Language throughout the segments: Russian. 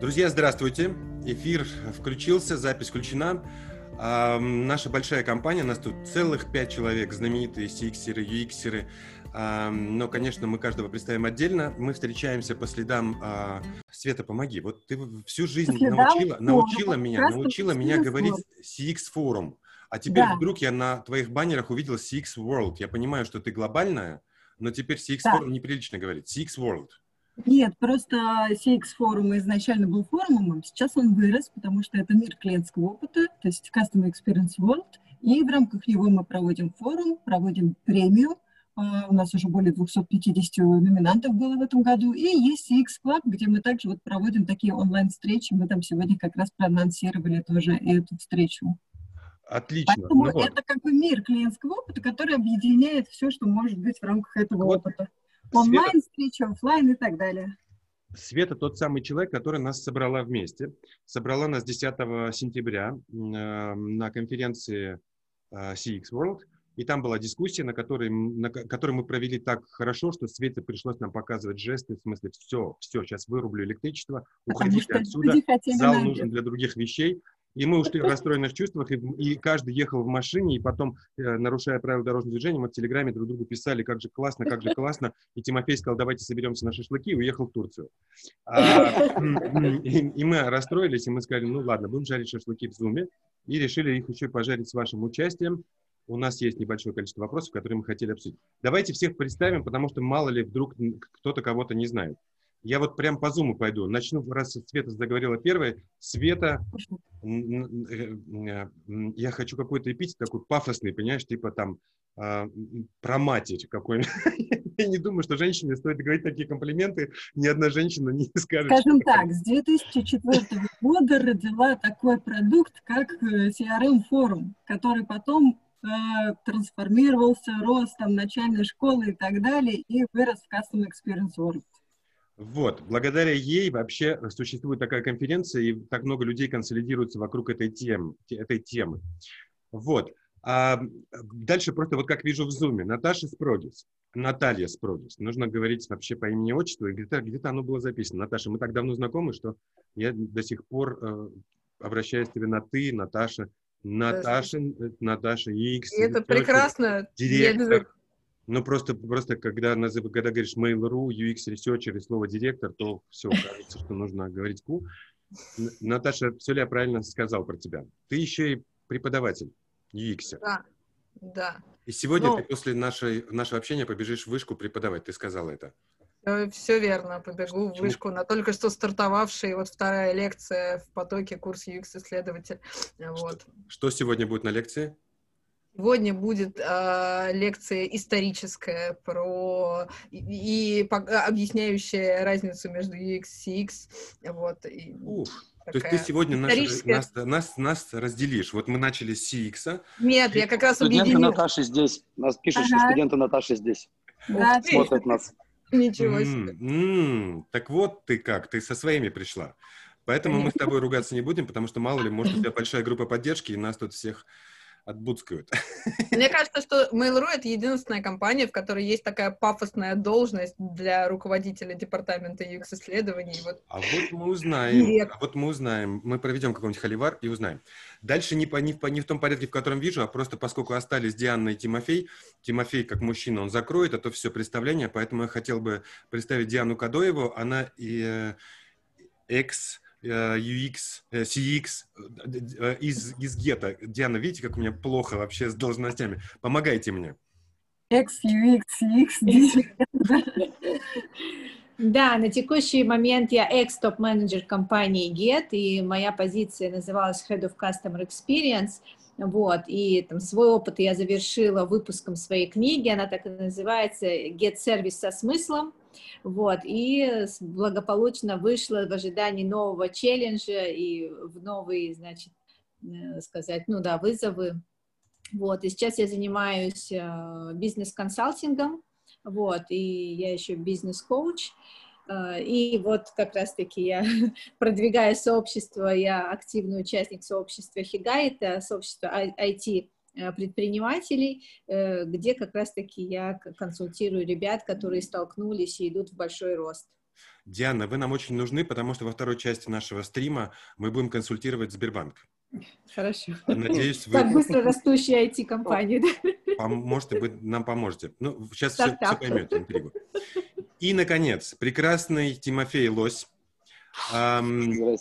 Друзья, здравствуйте. Эфир включился, запись включена. А, наша большая компания, у нас тут целых пять человек, знаменитые CX-еры, UX-еры. А, но, конечно, мы каждого представим отдельно. Мы встречаемся по следам а, Света, помоги. Вот ты всю жизнь научила, научила меня, научила меня говорить CX-форум. А теперь да. вдруг я на твоих баннерах увидел CX World. Я понимаю, что ты глобальная, но теперь CX да. Forum неприлично говорить. CX World. Нет, просто CX форум изначально был форумом, сейчас он вырос, потому что это мир клиентского опыта, то есть Customer Experience World, и в рамках него мы проводим форум, проводим премию, а, у нас уже более 250 номинантов было в этом году, и есть CX Club, где мы также вот проводим такие онлайн-встречи, мы там сегодня как раз проанонсировали тоже эту встречу. Отлично. Поэтому ну, это как бы мир клиентского опыта, который объединяет все, что может быть в рамках этого вот. опыта. Онлайн встречи, офлайн и так далее. Света тот самый человек, который нас собрала вместе. Собрала нас 10 сентября э, на конференции э, CX World. И там была дискуссия, на которой, на которой мы провели так хорошо, что Свете пришлось нам показывать жесты, в смысле, все, все, сейчас вырублю электричество, уходите отсюда, зал нужен для других вещей. И мы ушли в расстроенных чувствах, и, и каждый ехал в машине, и потом, э, нарушая правила дорожного движения, мы в Телеграме друг другу писали, как же классно, как же классно. И Тимофей сказал, давайте соберемся на шашлыки, и уехал в Турцию. А, и, и мы расстроились, и мы сказали, ну ладно, будем жарить шашлыки в Зуме, и решили их еще пожарить с вашим участием. У нас есть небольшое количество вопросов, которые мы хотели обсудить. Давайте всех представим, потому что мало ли вдруг кто-то кого-то не знает. Я вот прям по зуму пойду. Начну, раз Света заговорила первой. Света, э, э, я хочу какой-то эпитет такой пафосный, понимаешь, типа там а, про матерь какой Я не думаю, что женщине стоит говорить такие комплименты. Ни одна женщина не скажет. Скажем так, с 2004 года родила такой продукт, как э, CRM-форум, который потом трансформировался, рос там начальной школы и так далее, и вырос в Custom Experience World. Вот, благодаря ей вообще существует такая конференция, и так много людей консолидируются вокруг этой темы. Этой темы. Вот. А дальше просто вот как вижу в зуме. Наташа Спродис, Наталья Спродис. Нужно говорить вообще по имени отчеству. И где-то, где-то оно было записано. Наташа, мы так давно знакомы, что я до сих пор э, обращаюсь к тебе на «ты», Наташа. Наташа, э, Наташа Икс. это прекрасно. Директор. Ну, просто, просто когда, когда говоришь Mail.ru, UX Researcher и слово директор, то все, кажется, что нужно говорить Q. Наташа, все ли я правильно сказал про тебя? Ты еще и преподаватель UX. Да, да. И сегодня ну, ты после нашей, нашего общения побежишь в вышку преподавать, ты сказала это. Все верно, побегу в вышку на только что стартовавшая вот вторая лекция в потоке курс UX-исследователь. Вот. Что, что сегодня будет на лекции? Сегодня будет э, лекция историческая про и, и по, объясняющая разницу между UX и CX. Вот, и Ух. То есть ты сегодня историческая... нас, нас, нас, разделишь. Вот мы начали с CX. Нет, я как раз студенты объединю. Наташи здесь. Нас пишут, ага. что студенты Наташи здесь. Да, Смотрят нас. Ничего себе. М-м-м. Так вот ты как, ты со своими пришла. Поэтому мы с тобой ругаться не будем, потому что мало ли, может, у тебя большая группа поддержки, и нас тут всех отбудскают. Мне кажется, что Mail.ru — это единственная компания, в которой есть такая пафосная должность для руководителя департамента UX-исследований. Вот. А вот мы узнаем, Директ. а вот мы узнаем, мы проведем какой-нибудь холивар и узнаем. Дальше не, по, не, по, не в том порядке, в котором вижу, а просто поскольку остались Диана и Тимофей, Тимофей как мужчина, он закроет, это все представление, поэтому я хотел бы представить Диану Кадоеву, она и э, экс UX, э, CX э, из, из гетто. Диана, видите, как у меня плохо вообще с должностями? Помогайте мне. X, UX, CX. Да, на текущий момент я экс-топ-менеджер компании Get, и моя позиция называлась Head of Customer Experience. Вот, и там свой опыт я завершила выпуском своей книги, она так и называется «Get сервис со смыслом», вот, и благополучно вышла в ожидании нового челленджа и в новые, значит, э, сказать, ну да, вызовы. Вот, и сейчас я занимаюсь э, бизнес-консалтингом, вот, и я еще бизнес-коуч, э, и вот как раз-таки я продвигаю сообщество, я активный участник сообщества Хигай, это сообщество IT предпринимателей, э, где как раз-таки я консультирую ребят, которые столкнулись и идут в большой рост. Диана, вы нам очень нужны, потому что во второй части нашего стрима мы будем консультировать Сбербанк. Хорошо. Надеюсь, вы... Так быстро растущая IT-компания. Может, вы нам поможете. Ну, сейчас все, все поймете интригу. И, наконец, прекрасный Тимофей Лось. Эм,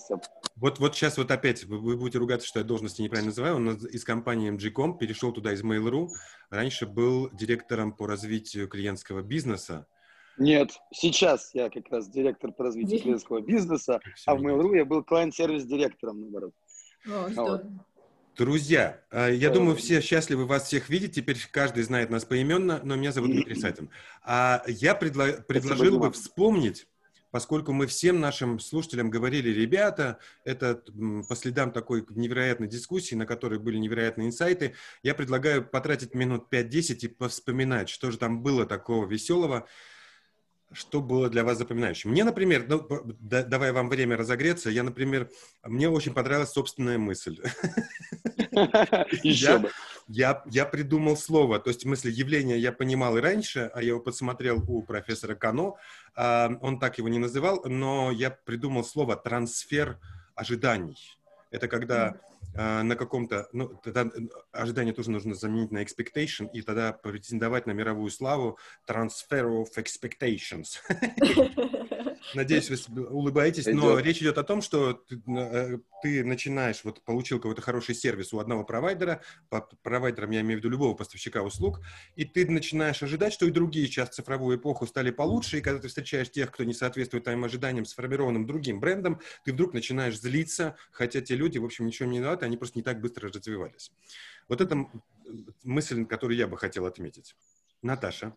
вот, вот сейчас вот опять вы, вы будете ругаться, что я должности неправильно называю. Он из компании MG.com перешел туда из Mail.ru. Раньше был директором по развитию клиентского бизнеса. Нет, сейчас я как раз директор по развитию клиентского бизнеса, а в Mail.ru я был клиент-сервис-директором, наоборот. О, вот. Друзья, э, я думаю, все счастливы вас всех видеть. Теперь каждый знает нас поименно, но меня зовут Дмитрий Сатин. А я предло- предложил бы вспомнить, поскольку мы всем нашим слушателям говорили, ребята, это по следам такой невероятной дискуссии, на которой были невероятные инсайты, я предлагаю потратить минут 5-10 и повспоминать, что же там было такого веселого, что было для вас запоминающим? Мне, например, ну, да, давай вам время разогреться, я, например, мне очень понравилась собственная мысль. Еще бы. Я, я придумал слово, то есть мысли явления я понимал и раньше, а я его подсмотрел у профессора Кано, он так его не называл, но я придумал слово «трансфер ожиданий». Это когда э, на каком-то, ну, тогда ожидание тоже нужно заменить на expectation, и тогда претендовать на мировую славу transfer of expectations. Надеюсь, вы улыбаетесь, но идет. речь идет о том, что ты, э, ты начинаешь, вот получил какой-то хороший сервис у одного провайдера, по провайдерам я имею в виду любого поставщика услуг, и ты начинаешь ожидать, что и другие сейчас в цифровую эпоху стали получше, и когда ты встречаешь тех, кто не соответствует твоим ожиданиям, сформированным другим брендом, ты вдруг начинаешь злиться, хотя те люди, в общем, ничего не виноваты, они просто не так быстро развивались. Вот это мысль, которую я бы хотел отметить. Наташа.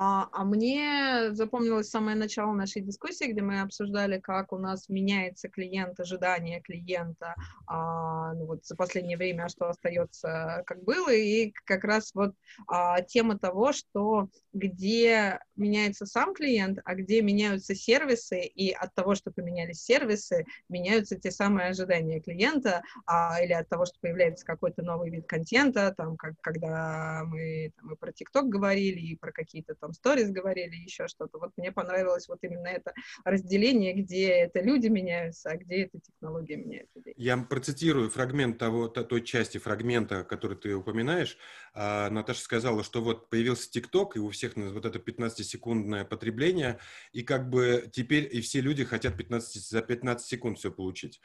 А, а мне запомнилось самое начало нашей дискуссии, где мы обсуждали, как у нас меняется клиент, ожидания клиента а, ну вот за последнее время, а что остается как было, и как раз вот а, тема того, что где меняется сам клиент, а где меняются сервисы, и от того, что поменялись сервисы, меняются те самые ожидания клиента, а, или от того, что появляется какой-то новый вид контента, там, как, когда мы, там, и про ТикТок говорили, и про какие-то сторис говорили, еще что-то. Вот мне понравилось вот именно это разделение, где это люди меняются, а где это технология меняется. Я процитирую фрагмент того, той части фрагмента, который ты упоминаешь. А, Наташа сказала, что вот появился ТикТок, и у всех вот это 15-секундное потребление, и как бы теперь и все люди хотят 15, за 15 секунд все получить.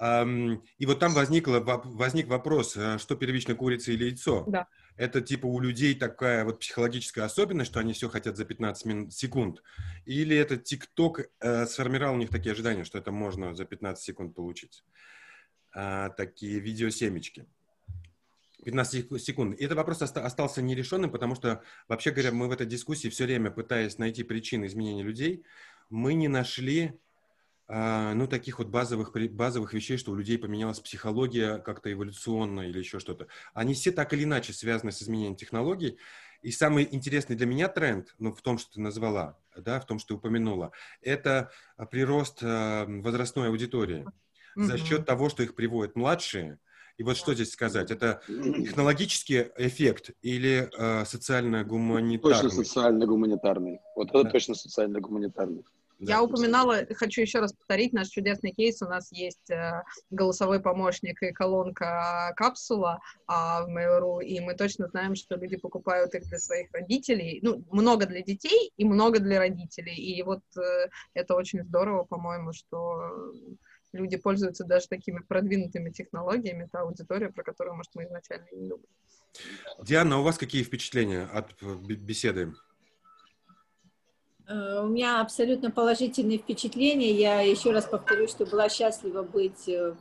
И вот там возникло, возник вопрос, а что первично, курица или яйцо? Да. Это типа у людей такая вот психологическая особенность, что они все хотят за 15 минут, секунд? Или это ТикТок э, сформировал у них такие ожидания, что это можно за 15 секунд получить? А, такие видеосемечки. 15 секунд. И этот вопрос остался нерешенным, потому что, вообще говоря, мы в этой дискуссии все время, пытаясь найти причины изменения людей, мы не нашли ну, таких вот базовых, базовых вещей, что у людей поменялась психология как-то эволюционно или еще что-то. Они все так или иначе связаны с изменением технологий. И самый интересный для меня тренд, ну, в том, что ты назвала, да, в том, что ты упомянула, это прирост э, возрастной аудитории mm-hmm. за счет того, что их приводят младшие. И вот что здесь сказать? Это технологический эффект или э, социально-гуманитарный? Точно социально-гуманитарный. Вот это да. точно социально-гуманитарный. Да, Я упоминала, хочу еще раз повторить наш чудесный кейс. У нас есть э, голосовой помощник и колонка капсула э, в Mail.ru, и мы точно знаем, что люди покупают их для своих родителей. Ну, много для детей и много для родителей. И вот э, это очень здорово, по-моему, что люди пользуются даже такими продвинутыми технологиями, та аудитория, про которую, может, мы изначально не думали. Диана, у вас какие впечатления от э, беседы? Э, у меня абсолютно положительные впечатления. Я еще раз повторю, что была счастлива быть э,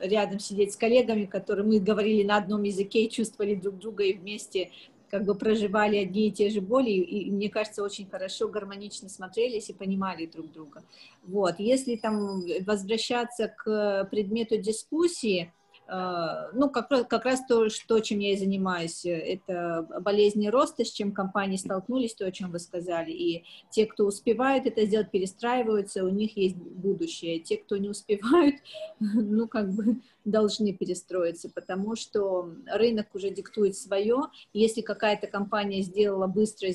рядом, сидеть с коллегами, которые мы говорили на одном языке, чувствовали друг друга и вместе как бы проживали одни и те же боли, и, мне кажется, очень хорошо, гармонично смотрелись и понимали друг друга. Вот. Если там возвращаться к предмету дискуссии, ну, как, как раз то, что, чем я и занимаюсь, это болезни роста, с чем компании столкнулись, то, о чем вы сказали. И те, кто успевают это сделать, перестраиваются, у них есть будущее. Те, кто не успевают, ну, как бы должны перестроиться, потому что рынок уже диктует свое. Если какая-то компания сделала быстро,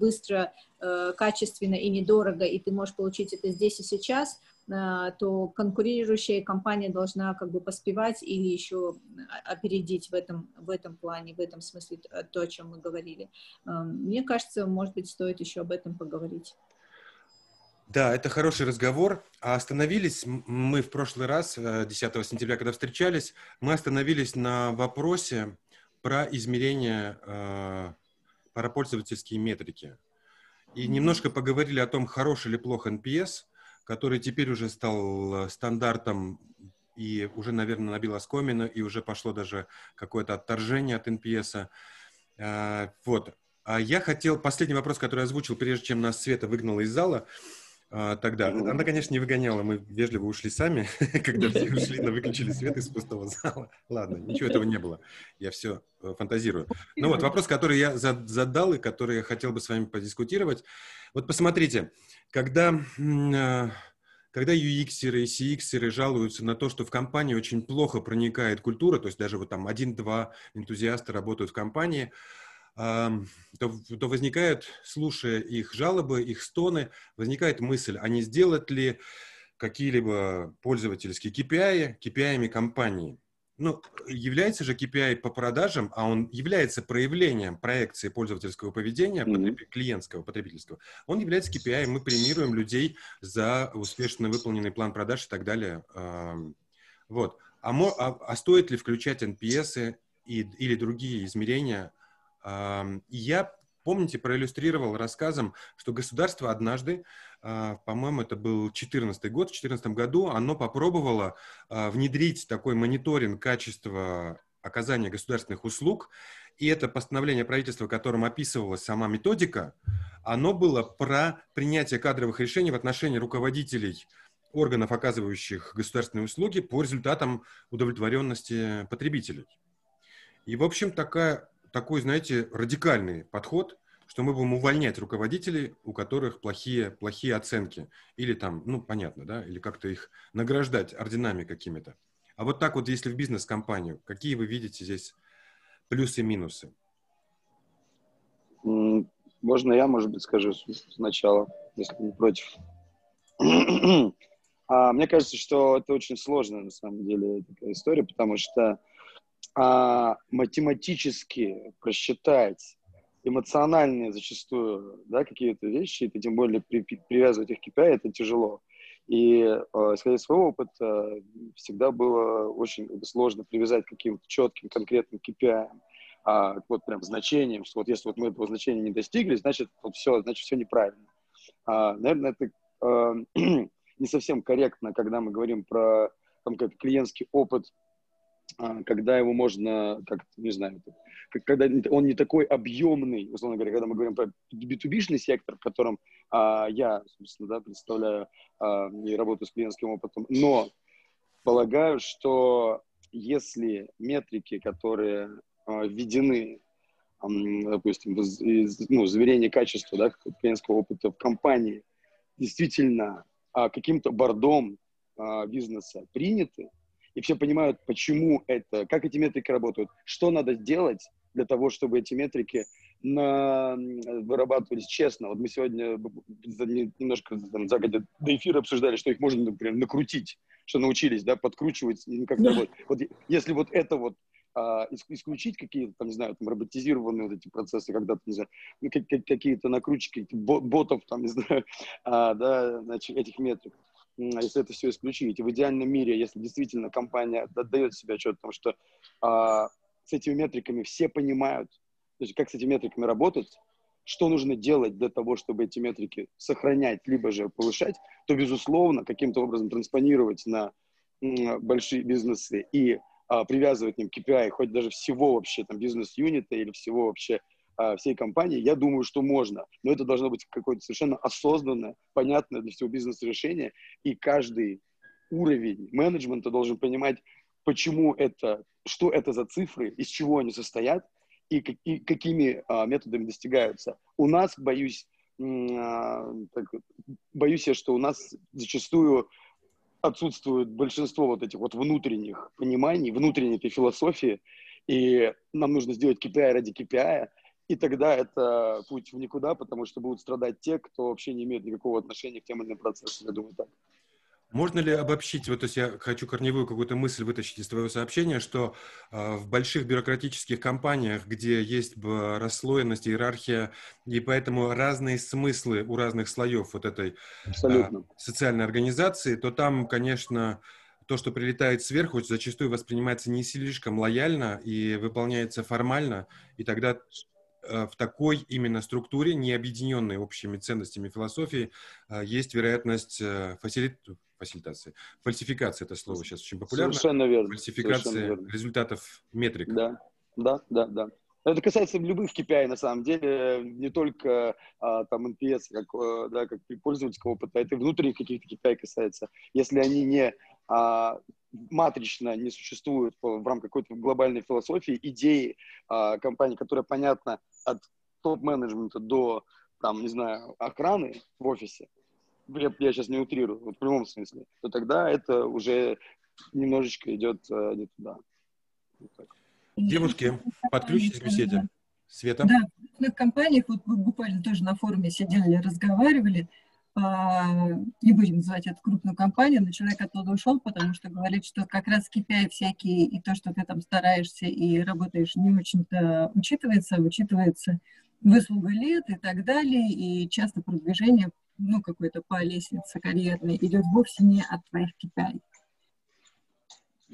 быстро, э, качественно и недорого, и ты можешь получить это здесь и сейчас, Э, то конкурирующая компания должна как бы поспевать или еще опередить в этом, в этом плане, в этом смысле то, о чем мы говорили. Э, мне кажется, может быть, стоит еще об этом поговорить. Да, это хороший разговор. А остановились мы в прошлый раз, 10 э, сентября, когда встречались, мы остановились на вопросе про измерение э, парапользовательские метрики. И немножко поговорили о том, хорош или плох NPS – который теперь уже стал э, стандартом и уже, наверное, набил оскомину, и уже пошло даже какое-то отторжение от NPS. А, вот. А я хотел, последний вопрос, который озвучил, прежде чем нас Света выгнала из зала, а, тогда. Она, конечно, не выгоняла, мы вежливо ушли сами, когда все ушли, но выключили свет из пустого зала. Ладно, ничего этого не было. Я все э, фантазирую. Ну вот, вопрос, который я задал и который я хотел бы с вами подискутировать. Вот посмотрите, когда, а, когда UX-еры и CX-еры жалуются на то, что в компании очень плохо проникает культура, то есть даже вот там один-два энтузиаста работают в компании, то, то возникает, слушая их жалобы, их стоны, возникает мысль, а не сделать ли какие-либо пользовательские KPI, KPI компании. Ну, является же KPI по продажам, а он является проявлением проекции пользовательского поведения, mm-hmm. клиентского, потребительского. Он является KPI, мы премируем людей за успешно выполненный план продаж и так далее. Вот. А, а, а стоит ли включать NPS и, или другие измерения я, помните, проиллюстрировал рассказом, что государство однажды, а, по-моему, это был 2014 год, в 2014 году оно попробовало а, внедрить такой мониторинг качества оказания государственных услуг, и это постановление правительства, в котором описывалась сама методика, оно было про принятие кадровых решений в отношении руководителей органов, оказывающих государственные услуги, по результатам удовлетворенности потребителей. И, в общем, такая такой, знаете, радикальный подход, что мы будем увольнять руководителей, у которых плохие, плохие оценки. Или там, ну, понятно, да, или как-то их награждать орденами какими-то. А вот так вот, если в бизнес-компанию, какие вы видите здесь плюсы и минусы? Можно я, может быть, скажу сначала, если не против. а, мне кажется, что это очень сложная, на самом деле, такая история, потому что а, математически просчитать эмоциональные зачастую да, какие-то вещи, и тем более при, привязывать их к KPI, это тяжело. И, э, исходя из своего опыта, всегда было очень сложно привязать каким-то четким, конкретным KPI, а, вот прям значением, что вот если вот мы этого значения не достигли, значит, вот все, значит, все неправильно. А, наверное, это а, не совсем корректно, когда мы говорим про там, клиентский опыт а, когда его можно, как не знаю, когда он не такой объемный, условно говоря, когда мы говорим про B2B-шный сектор, в котором а, я, собственно, да, представляю а, и работаю с клиентским опытом, но полагаю, что если метрики, которые а, введены, а, допустим, из, ну, заверение качества да, клиентского опыта в компании, действительно а, каким-то бордом а, бизнеса приняты, и все понимают, почему это, как эти метрики работают, что надо сделать для того, чтобы эти метрики на, вырабатывались честно. Вот мы сегодня немножко там, загодя до эфира обсуждали, что их можно, например, накрутить, что научились, да, подкручивать, как да. вот, вот если вот это вот а, исключить какие-то, там, не знаю, там, роботизированные вот эти процессы, когда-то, не знаю, ну, какие-то накручки, ботов, там, не знаю, а, да, значит, этих метрик, если это все исключить. В идеальном мире, если действительно компания отдает себе отчет о том, что а, с этими метриками все понимают, то есть как с этими метриками работать, что нужно делать для того, чтобы эти метрики сохранять, либо же повышать, то, безусловно, каким-то образом транспонировать на большие бизнесы и а, привязывать к ним KPI, хоть даже всего вообще там бизнес-юнита или всего вообще а, всей компании, я думаю, что можно. Но это должно быть какое-то совершенно осознанное, понятное для всего бизнеса решение. И каждый уровень менеджмента должен понимать, почему это, что это за цифры, из чего они состоят и, и какими а, методами достигаются. У нас, боюсь, а, так, боюсь я, что у нас зачастую отсутствует большинство вот этих вот внутренних пониманий, внутренней этой философии, и нам нужно сделать KPI ради KPI, и тогда это путь в никуда, потому что будут страдать те, кто вообще не имеет никакого отношения к тем или иным процессам, я думаю так. Можно ли обобщить, вот то есть я хочу корневую какую-то мысль вытащить из твоего сообщения, что э, в больших бюрократических компаниях, где есть расслоенность, иерархия, и поэтому разные смыслы у разных слоев вот этой э, социальной организации, то там, конечно, то, что прилетает сверху, зачастую воспринимается не слишком лояльно и выполняется формально, и тогда в такой именно структуре, не объединенной общими ценностями философии, э, есть вероятность э, фасилит... фасилитации. Фальсификация это слово сейчас очень популярно. Совершенно верно. Фальсификация Совершенно верно. результатов метрик. Да, да, да, да. Это касается любых KPI, на самом деле, не только а, там NPS, как, да, как пользовательского опыта, это и внутренних каких-то KPI касается. Если они не а, матрично не существуют в рамках какой-то глобальной философии, идеи а, компании, которая понятна от топ-менеджмента до, там, не знаю, охраны в офисе, я, я сейчас не утрирую, вот в прямом смысле, то тогда это уже немножечко идет а, не туда. Вот Девушки, подключитесь к беседе. Света? Да, в крупных компаниях, вот мы буквально тоже на форуме сидели, разговаривали, не будем называть это крупную компанию, но человек оттуда ушел, потому что говорит, что как раз KPI всякие и то, что ты там стараешься и работаешь, не очень-то учитывается, учитывается выслуга лет и так далее, и часто продвижение, ну, какой-то по лестнице карьерной идет вовсе не от твоих KPI.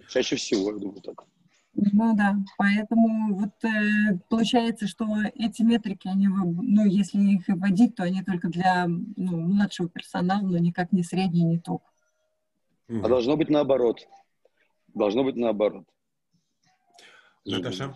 Чаще всего, я думаю, так. Ну да, поэтому вот э, получается, что эти метрики, они, ну, если их вводить, то они только для ну, младшего персонала, но никак не средний, не топ. А должно быть наоборот. Должно быть наоборот. Наташа?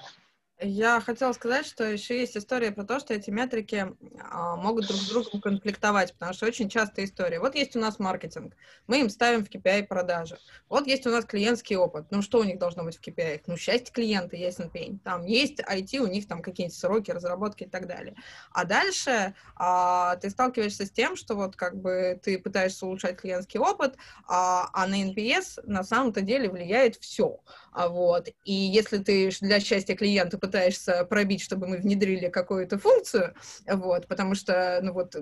Я хотела сказать, что еще есть история про то, что эти метрики а, могут друг с другом конфликтовать, потому что очень частая история. Вот есть у нас маркетинг, мы им ставим в KPI продажи. Вот есть у нас клиентский опыт. Ну, что у них должно быть в KPI? Ну, счастье клиента, ясен пень. Там есть IT, у них там какие-нибудь сроки, разработки и так далее. А дальше а, ты сталкиваешься с тем, что вот как бы ты пытаешься улучшать клиентский опыт, а, а на NPS на самом-то деле влияет все. А вот. И если ты для счастья клиента пытаешься пробить, чтобы мы внедрили какую-то функцию, вот, потому что, ну вот,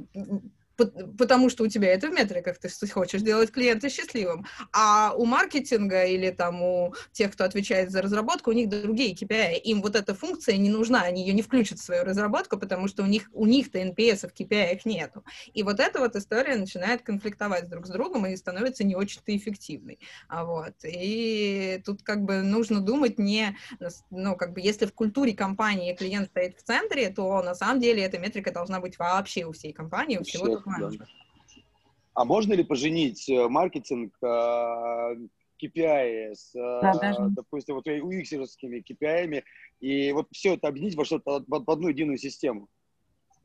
потому что у тебя это в метриках, ты хочешь делать клиента счастливым. А у маркетинга или там у тех, кто отвечает за разработку, у них другие KPI. Им вот эта функция не нужна, они ее не включат в свою разработку, потому что у них у них-то NPS в KPI нету. И вот эта вот история начинает конфликтовать друг с другом и становится не очень-то эффективной. А вот. И тут как бы нужно думать не, ну, как бы, если в культуре компании клиент стоит в центре, то на самом деле эта метрика должна быть вообще у всей компании, у всего да. А можно ли поженить э, маркетинг э, KPI с, э, допустим, вот UX-овскими KPI, и вот все это объединить во что-то, в одну единую систему?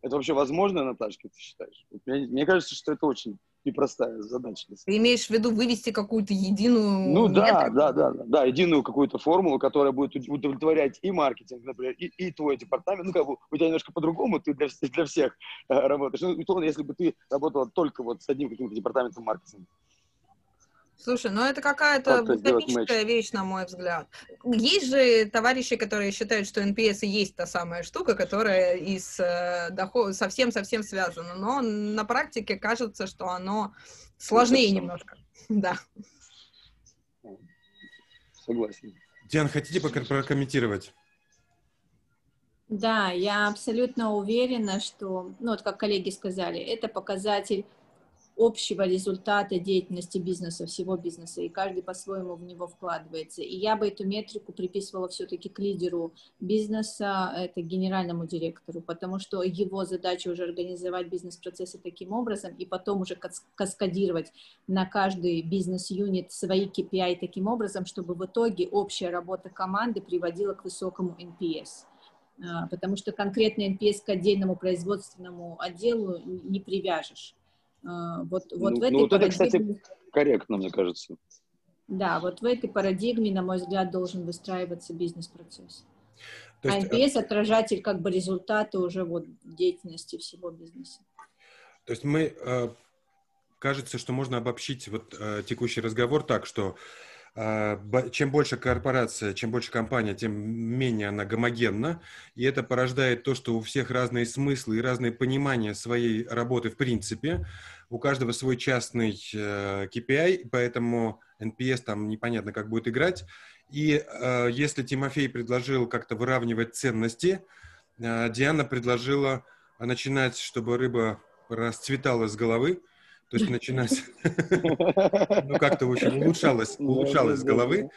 Это вообще возможно, Наташа, как ты считаешь? Мне, мне кажется, что это очень непростая задача. Ты имеешь в виду вывести какую-то единую... Ну да, да, да, да, да, единую какую-то формулу, которая будет удовлетворять и маркетинг, например, и, и твой департамент. Ну, как бы у тебя немножко по-другому, ты для, для всех э, работаешь. Ну, условно, если бы ты работала только вот с одним каким-то департаментом маркетинга. Слушай, ну это какая-то утопическая вещь, на мой взгляд. Есть же товарищи, которые считают, что NPS и есть та самая штука, которая из э, доход... совсем-совсем связана. Но на практике кажется, что оно сложнее это немножко. Да. Согласен. Диан, хотите прокомментировать? Да, я абсолютно уверена, что, ну вот как коллеги сказали, это показатель общего результата деятельности бизнеса, всего бизнеса, и каждый по-своему в него вкладывается. И я бы эту метрику приписывала все-таки к лидеру бизнеса, это генеральному директору, потому что его задача уже организовать бизнес-процессы таким образом и потом уже каскадировать на каждый бизнес-юнит свои KPI таким образом, чтобы в итоге общая работа команды приводила к высокому NPS а, потому что конкретный NPS к отдельному производственному отделу не привяжешь. А, вот, вот ну, в этой ну, вот это, кстати, корректно, мне кажется. Да, вот в этой парадигме, на мой взгляд, должен выстраиваться бизнес-процесс. То есть, а NPS отражатель как бы результата уже вот деятельности всего бизнеса. То есть мы, э, кажется, что можно обобщить вот э, текущий разговор так, что э, чем больше корпорация, чем больше компания, тем менее она гомогенна, и это порождает то, что у всех разные смыслы и разные понимания своей работы в принципе, у каждого свой частный KPI, поэтому NPS там непонятно, как будет играть, и э, если Тимофей предложил как-то выравнивать ценности, э, Диана предложила начинать, чтобы рыба расцветала с головы, то есть начинать, ну как-то, в общем, улучшалась, улучшалась с головы,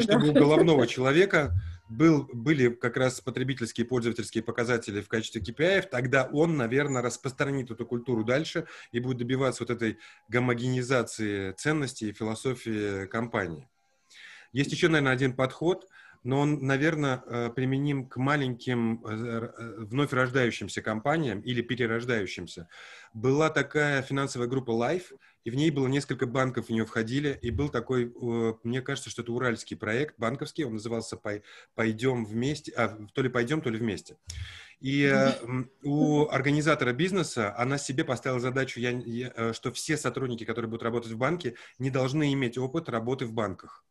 чтобы у головного человека был, были как раз потребительские пользовательские показатели в качестве KPI, тогда он, наверное, распространит эту культуру дальше и будет добиваться вот этой гомогенизации ценностей и философии компании. Есть еще, наверное, один подход, но он, наверное, э, применим к маленьким э, э, вновь рождающимся компаниям или перерождающимся. Была такая финансовая группа Life, и в ней было несколько банков, в нее входили, и был такой, мне кажется, что это уральский проект банковский, он назывался «Пойдем вместе», а, то ли «Пойдем», то ли «Вместе». И у организатора бизнеса она себе поставила задачу, я, я, что все сотрудники, которые будут работать в банке, не должны иметь опыт работы в банках.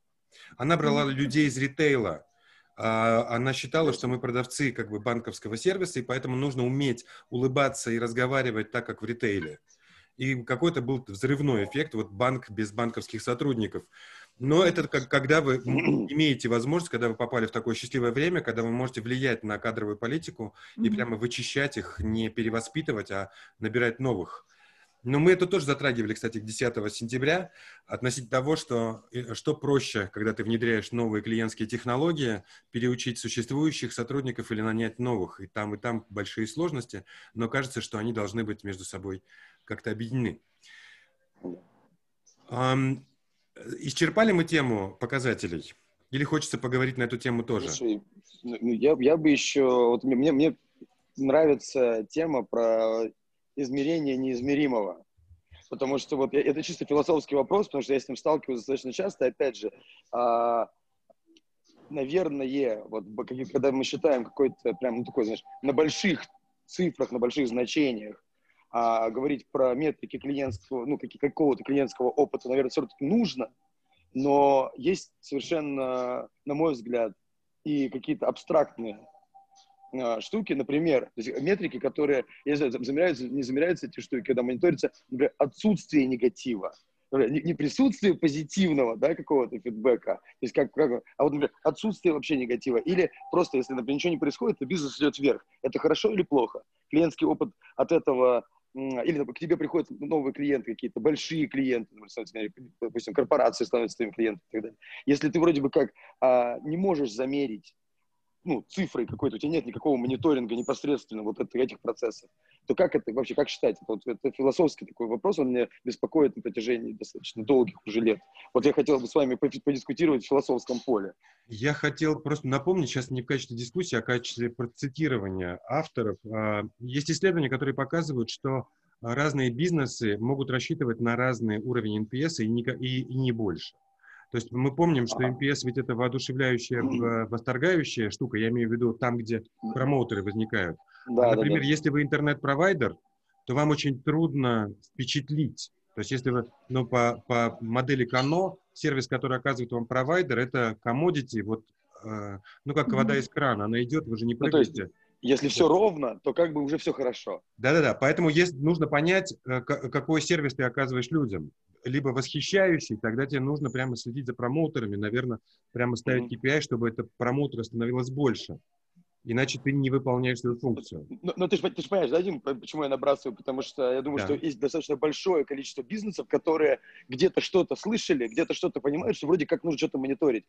Она брала людей из ритейла. А, она считала, что мы продавцы как бы банковского сервиса, и поэтому нужно уметь улыбаться и разговаривать так, как в ритейле. И какой-то был взрывной эффект, вот банк без банковских сотрудников. Но это как, когда вы имеете возможность, когда вы попали в такое счастливое время, когда вы можете влиять на кадровую политику и прямо вычищать их, не перевоспитывать, а набирать новых. Но мы это тоже затрагивали, кстати, 10 сентября, относительно того, что, э, что проще, когда ты внедряешь новые клиентские технологии, переучить существующих сотрудников или нанять новых. И там, и там большие сложности, но кажется, что они должны быть между собой как-то объединены. Um, исчерпали мы тему показателей? Или хочется поговорить на эту тему тоже? Слушай, ну, я, я бы еще... Вот мне, мне нравится тема про измерение неизмеримого. Потому что вот это чисто философский вопрос, потому что я с ним сталкиваюсь достаточно часто. Опять же, а, наверное, вот когда мы считаем какой-то прям ну, такой, знаешь, на больших цифрах, на больших значениях, а говорить про метрики клиентского, ну, какого-то клиентского опыта, наверное, все-таки нужно, но есть совершенно, на мой взгляд, и какие-то абстрактные штуки, например, метрики, которые, я знаю, замеряются, не замеряются эти штуки, когда мониторится, например, отсутствие негатива, не присутствие позитивного, да, какого-то фидбэка, то есть как, как, а вот, например, отсутствие вообще негатива, или просто, если, например, ничего не происходит, то бизнес идет вверх. Это хорошо или плохо? Клиентский опыт от этого или к тебе приходят новые клиенты какие-то, большие клиенты, допустим, корпорации становятся твоим клиентом и так далее. Если ты вроде бы как а, не можешь замерить ну, цифрой какой-то, у тебя нет никакого мониторинга непосредственно вот это, этих процессов, то как это вообще, как считать? Это, вот, это философский такой вопрос, он меня беспокоит на протяжении достаточно долгих уже лет. Вот я хотел бы с вами подискутировать в философском поле. Я хотел просто напомнить, сейчас не в качестве дискуссии, а в качестве процитирования авторов. А, есть исследования, которые показывают, что разные бизнесы могут рассчитывать на разный уровень NPS и не, и, и не больше. То есть мы помним, что MPS ведь это воодушевляющая, восторгающая штука, я имею в виду там, где промоутеры возникают. Да, Например, да, да. если вы интернет-провайдер, то вам очень трудно впечатлить. То есть если вы, ну, по, по модели Кано, сервис, который оказывает вам провайдер, это commodity, вот, э, ну, как вода из крана, она идет, вы же не прыгаете. Ну, то есть, если все ровно, то как бы уже все хорошо. Да-да-да, поэтому есть, нужно понять, э, какой сервис ты оказываешь людям либо восхищающий, тогда тебе нужно прямо следить за промоутерами, наверное, прямо ставить KPI, чтобы это промоутера становилось больше. Иначе ты не выполняешь свою функцию. Но, ну, но ты же ты ж понимаешь, да, Дим, почему я набрасываю? Потому что я думаю, да. что есть достаточно большое количество бизнесов, которые где-то что-то слышали, где-то что-то понимают, что вроде как нужно что-то мониторить.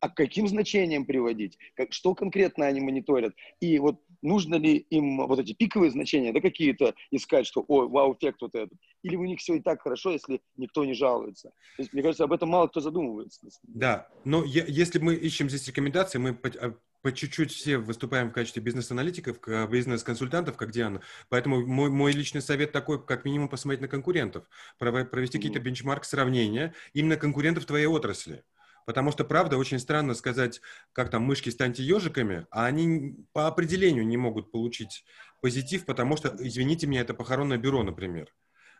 А к каким значениям приводить? Как, что конкретно они мониторят? И вот нужно ли им вот эти пиковые значения, да, какие-то искать, что, о, вау-эффект вот этот? Или у них все и так хорошо, если никто не жалуется? То есть, мне кажется, об этом мало кто задумывается. Да, но я, если мы ищем здесь рекомендации, мы по чуть-чуть все выступаем в качестве бизнес-аналитиков, бизнес-консультантов, как Диана. Поэтому мой, мой личный совет такой, как минимум посмотреть на конкурентов, провести какие-то бенчмарк сравнения именно конкурентов твоей отрасли. Потому что, правда, очень странно сказать, как там мышки станьте ежиками, а они по определению не могут получить позитив, потому что, извините меня, это похоронное бюро, например.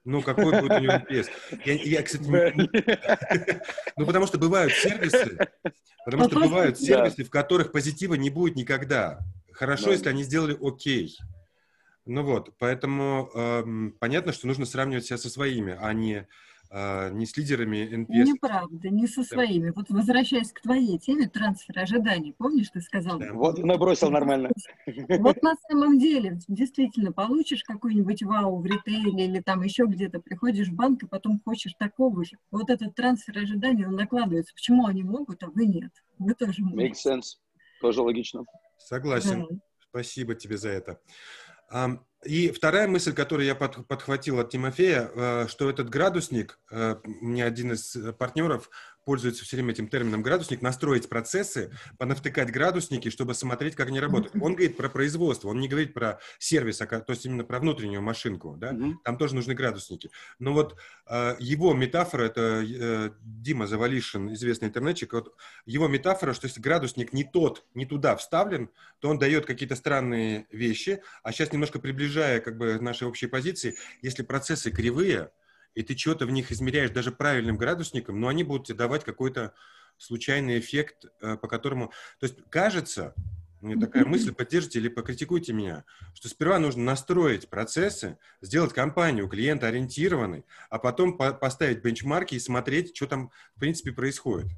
Ну, какой будет у него PS? Я, я кстати, ну, потому что бывают сервисы, потому что бывают сервисы, в которых позитива не будет никогда. Хорошо, если они сделали окей. Ну вот, поэтому эм, понятно, что нужно сравнивать себя со своими, а не не с лидерами NPS. Неправда, не со своими. Вот возвращаясь к твоей теме, трансфер ожиданий, помнишь, ты сказал? Да. Вот набросил нормально. Вот на самом деле, действительно, получишь какой-нибудь вау в ритейле или там еще где-то, приходишь в банк и потом хочешь такого же. Вот этот трансфер ожиданий, он накладывается. Почему они могут, а вы нет? Вы тоже можете. Makes sense. Тоже логично. Согласен. Да. Спасибо тебе за это. И вторая мысль, которую я подхватил от Тимофея, э, что этот градусник, э, мне один из партнеров пользуется все время этим термином градусник, настроить процессы, понавтыкать градусники, чтобы смотреть, как они работают. Он говорит про производство, он не говорит про сервис, а, то есть именно про внутреннюю машинку, да? Там тоже нужны градусники. Но вот э, его метафора, это э, Дима Завалишин, известный интернетчик, вот его метафора, что если градусник не тот, не туда вставлен, то он дает какие-то странные вещи, а сейчас немножко приближая как бы наши общие позиции, если процессы кривые, и ты что-то в них измеряешь даже правильным градусником, но они будут тебе давать какой-то случайный эффект, э, по которому... То есть кажется, мне такая мысль, поддержите или покритикуйте меня, что сперва нужно настроить процессы, сделать компанию клиентоориентированной, а потом по поставить бенчмарки и смотреть, что там в принципе происходит.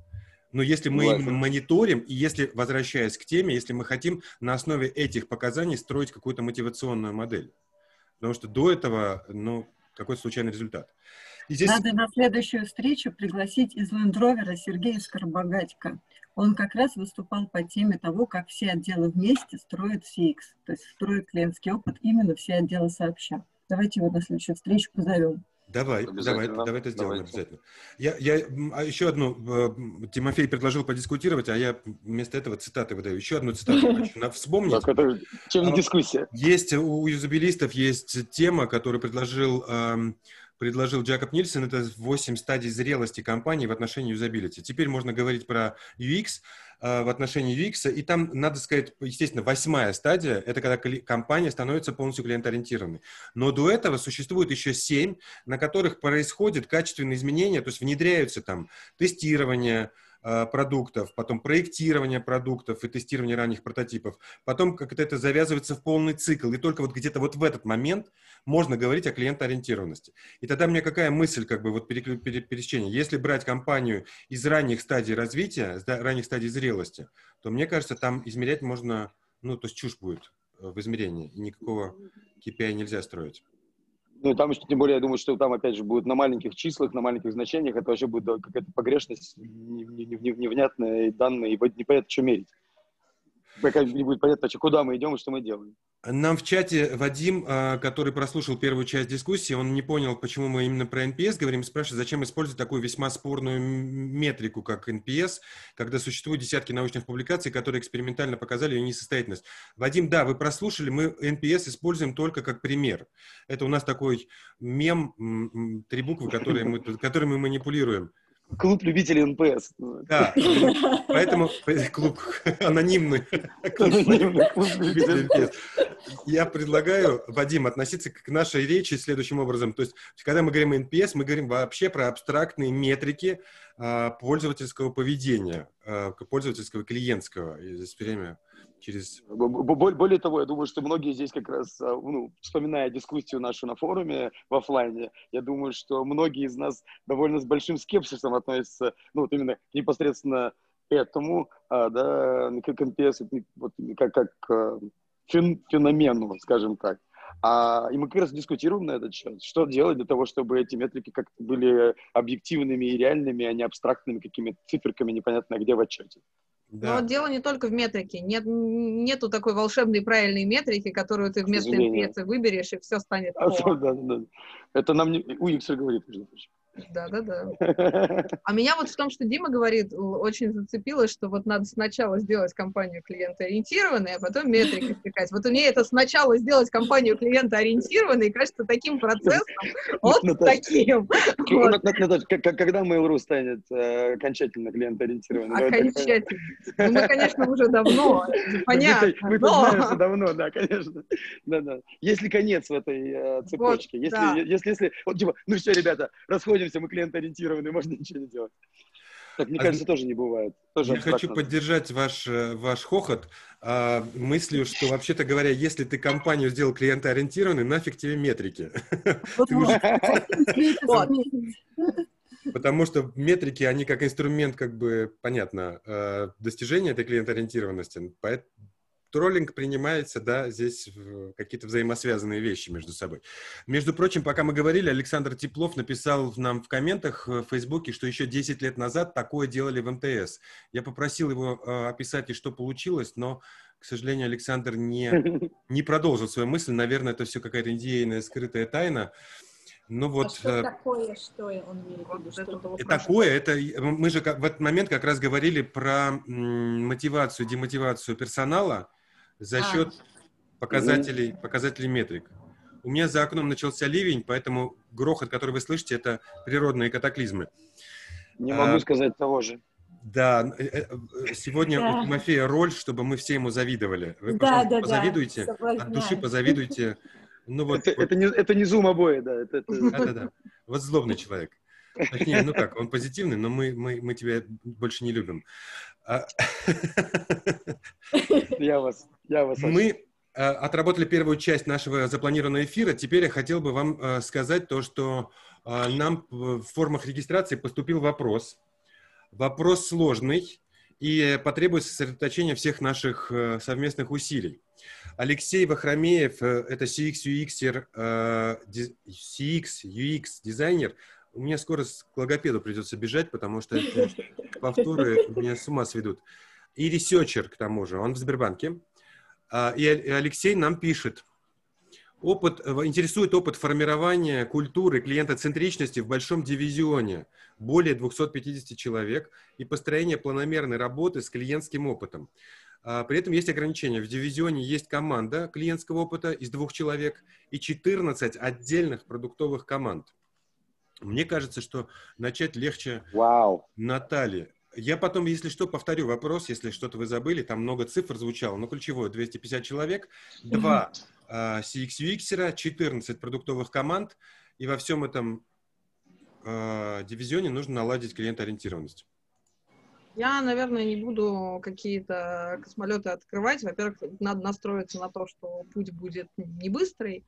Но если мы именно мониторим, и если, возвращаясь к теме, если мы хотим на основе этих показаний строить какую-то мотивационную модель. Потому что до этого, ну, какой случайный результат. И здесь... Надо на следующую встречу пригласить из Rover Сергея Скоробогатько. Он как раз выступал по теме того, как все отделы вместе строят CX, то есть строят клиентский опыт именно все отделы сообща. Давайте его на следующую встречу позовем. Давай, давай, давай это сделаем Давайте. обязательно. Я, я а еще одну, э, Тимофей предложил подискутировать, а я вместо этого цитаты выдаю. Еще одну цитату хочу вспомнить. Так, это чем не а, дискуссия? Есть у юзабилистов есть тема, которую предложил эм, предложил Джакоб Нильсон, это 8 стадий зрелости компании в отношении юзабилити. Теперь можно говорить про UX э, в отношении UX, и там, надо сказать, естественно, восьмая стадия, это когда компания становится полностью клиентоориентированной. Но до этого существует еще 7, на которых происходят качественные изменения, то есть внедряются там тестирование, продуктов, потом проектирование продуктов и тестирование ранних прототипов, потом как это завязывается в полный цикл, и только вот где-то вот в этот момент можно говорить о клиентоориентированности. И тогда мне какая мысль, как бы вот пересечение, если брать компанию из ранних стадий развития, ранних стадий зрелости, то мне кажется, там измерять можно, ну, то есть чушь будет э, в измерении, и никакого KPI нельзя строить. Ну, и там еще, тем более, я думаю, что там, опять же, будет на маленьких числах, на маленьких значениях, это вообще будет какая-то погрешность невнятная, данные, и непонятно, что мерить. Пока не будет понятно, куда мы идем и что мы делаем. Нам в чате Вадим, а, который прослушал первую часть дискуссии, он не понял, почему мы именно про NPS говорим, спрашивает, зачем использовать такую весьма спорную метрику, как NPS, когда существуют десятки научных публикаций, которые экспериментально показали ее несостоятельность. Вадим, да, вы прослушали, мы NPS используем только как пример. Это у нас такой мем, три буквы, которые мы, которыми мы манипулируем. Клуб любителей NPS. Да, поэтому клуб анонимный. Я предлагаю, Вадим, относиться к нашей речи следующим образом. То есть, когда мы говорим NPS, мы говорим вообще про абстрактные метрики а, пользовательского поведения, а, пользовательского клиентского. И здесь время через... Более того, я думаю, что многие здесь как раз, а, ну, вспоминая дискуссию нашу на форуме в офлайне, я думаю, что многие из нас довольно с большим скепсисом относятся, ну, вот именно непосредственно этому, а, да, как вот, как, как а, фен, феномену, скажем так. А, и мы как раз дискутируем на этот счет, что делать для того, чтобы эти метрики как-то были объективными и реальными, а не абстрактными какими-то циферками непонятно где в отчете. Да. Но дело не только в метрике. Нет, нету такой волшебной правильной метрики, которую ты вместо инфекции выберешь, и все станет. А, да, да. Это нам не... UX говорит, между прочим. Да-да-да. А меня вот в том, что Дима говорит, очень зацепило, что вот надо сначала сделать компанию клиентоориентированной, а потом метрики стекать. Вот у меня это сначала сделать компанию клиентоориентированной, кажется, таким процессом, вот таким. Когда Mail.ru станет э, окончательно клиентоориентированным? Окончательно. Ну, мы, конечно, уже давно, понятно. Мы знаем, что давно, да, конечно. Да-да. Есть ли конец в этой э, цепочке? Если, если, вот, типа, ну все, ребята, расходимся расходимся, мы клиент-ориентированы, можно ничего не делать. Так, мне а кажется, тоже не бывает. Тоже я хочу поддержать ваш, э, ваш хохот а, мыслью, что, вообще-то говоря, если ты компанию сделал клиентоориентированной, нафиг тебе метрики. Потому что метрики, они как инструмент, как бы, понятно, э, достижения этой клиентоориентированности. Троллинг принимается, да, здесь какие-то взаимосвязанные вещи между собой. Между прочим, пока мы говорили, Александр Теплов написал нам в комментах в Фейсбуке, что еще 10 лет назад такое делали в МТС. Я попросил его э, описать, и что получилось, но, к сожалению, Александр не, не продолжил свою мысль. Наверное, это все какая-то идейная скрытая тайна. Ну вот. А что э, такое, что он имеет в виду? Что такое, это мы же в этот момент как раз говорили про мотивацию, демотивацию персонала за счет а. показателей, показателей метрик. У меня за окном начался ливень, поэтому грохот, который вы слышите, это природные катаклизмы. Не могу а, сказать того же. Да, э, э, сегодня да. у Тимофея роль, чтобы мы все ему завидовали. Вы, да, да, позавидуйте, да, от души позавидуйте. Ну, вот, это, вот. это, не, это не зум обои, да. Это, это... Да, да, да. Вот злобный человек. Точнее, ну как, он позитивный, но мы, мы, мы тебя больше не любим. А я вас, я вас. Мы э, отработали первую часть нашего запланированного эфира. Теперь я хотел бы вам э, сказать то, что э, нам в формах регистрации поступил вопрос. Вопрос сложный и потребует сосредоточения всех наших совместных усилий. Алексей Вахромеев, это CX UX, CX UX дизайнер, у меня скоро к логопеду придется бежать, потому что повторы меня с ума сведут. И researcher, к тому же, он в Сбербанке. А, и Алексей нам пишет. Опыт, интересует опыт формирования культуры клиентоцентричности в большом дивизионе, более 250 человек, и построение планомерной работы с клиентским опытом. А, при этом есть ограничения. В дивизионе есть команда клиентского опыта из двух человек и 14 отдельных продуктовых команд. Мне кажется, что начать легче Вау. Натальи. Я потом, если что, повторю вопрос, если что-то вы забыли, там много цифр звучало, но ключевое 250 человек, 2 uh, CX UX, 14 продуктовых команд, и во всем этом э, дивизионе нужно наладить клиентоориентированность. Я, наверное, не буду какие-то космолеты открывать. Во-первых, надо настроиться на то, что путь будет не быстрый,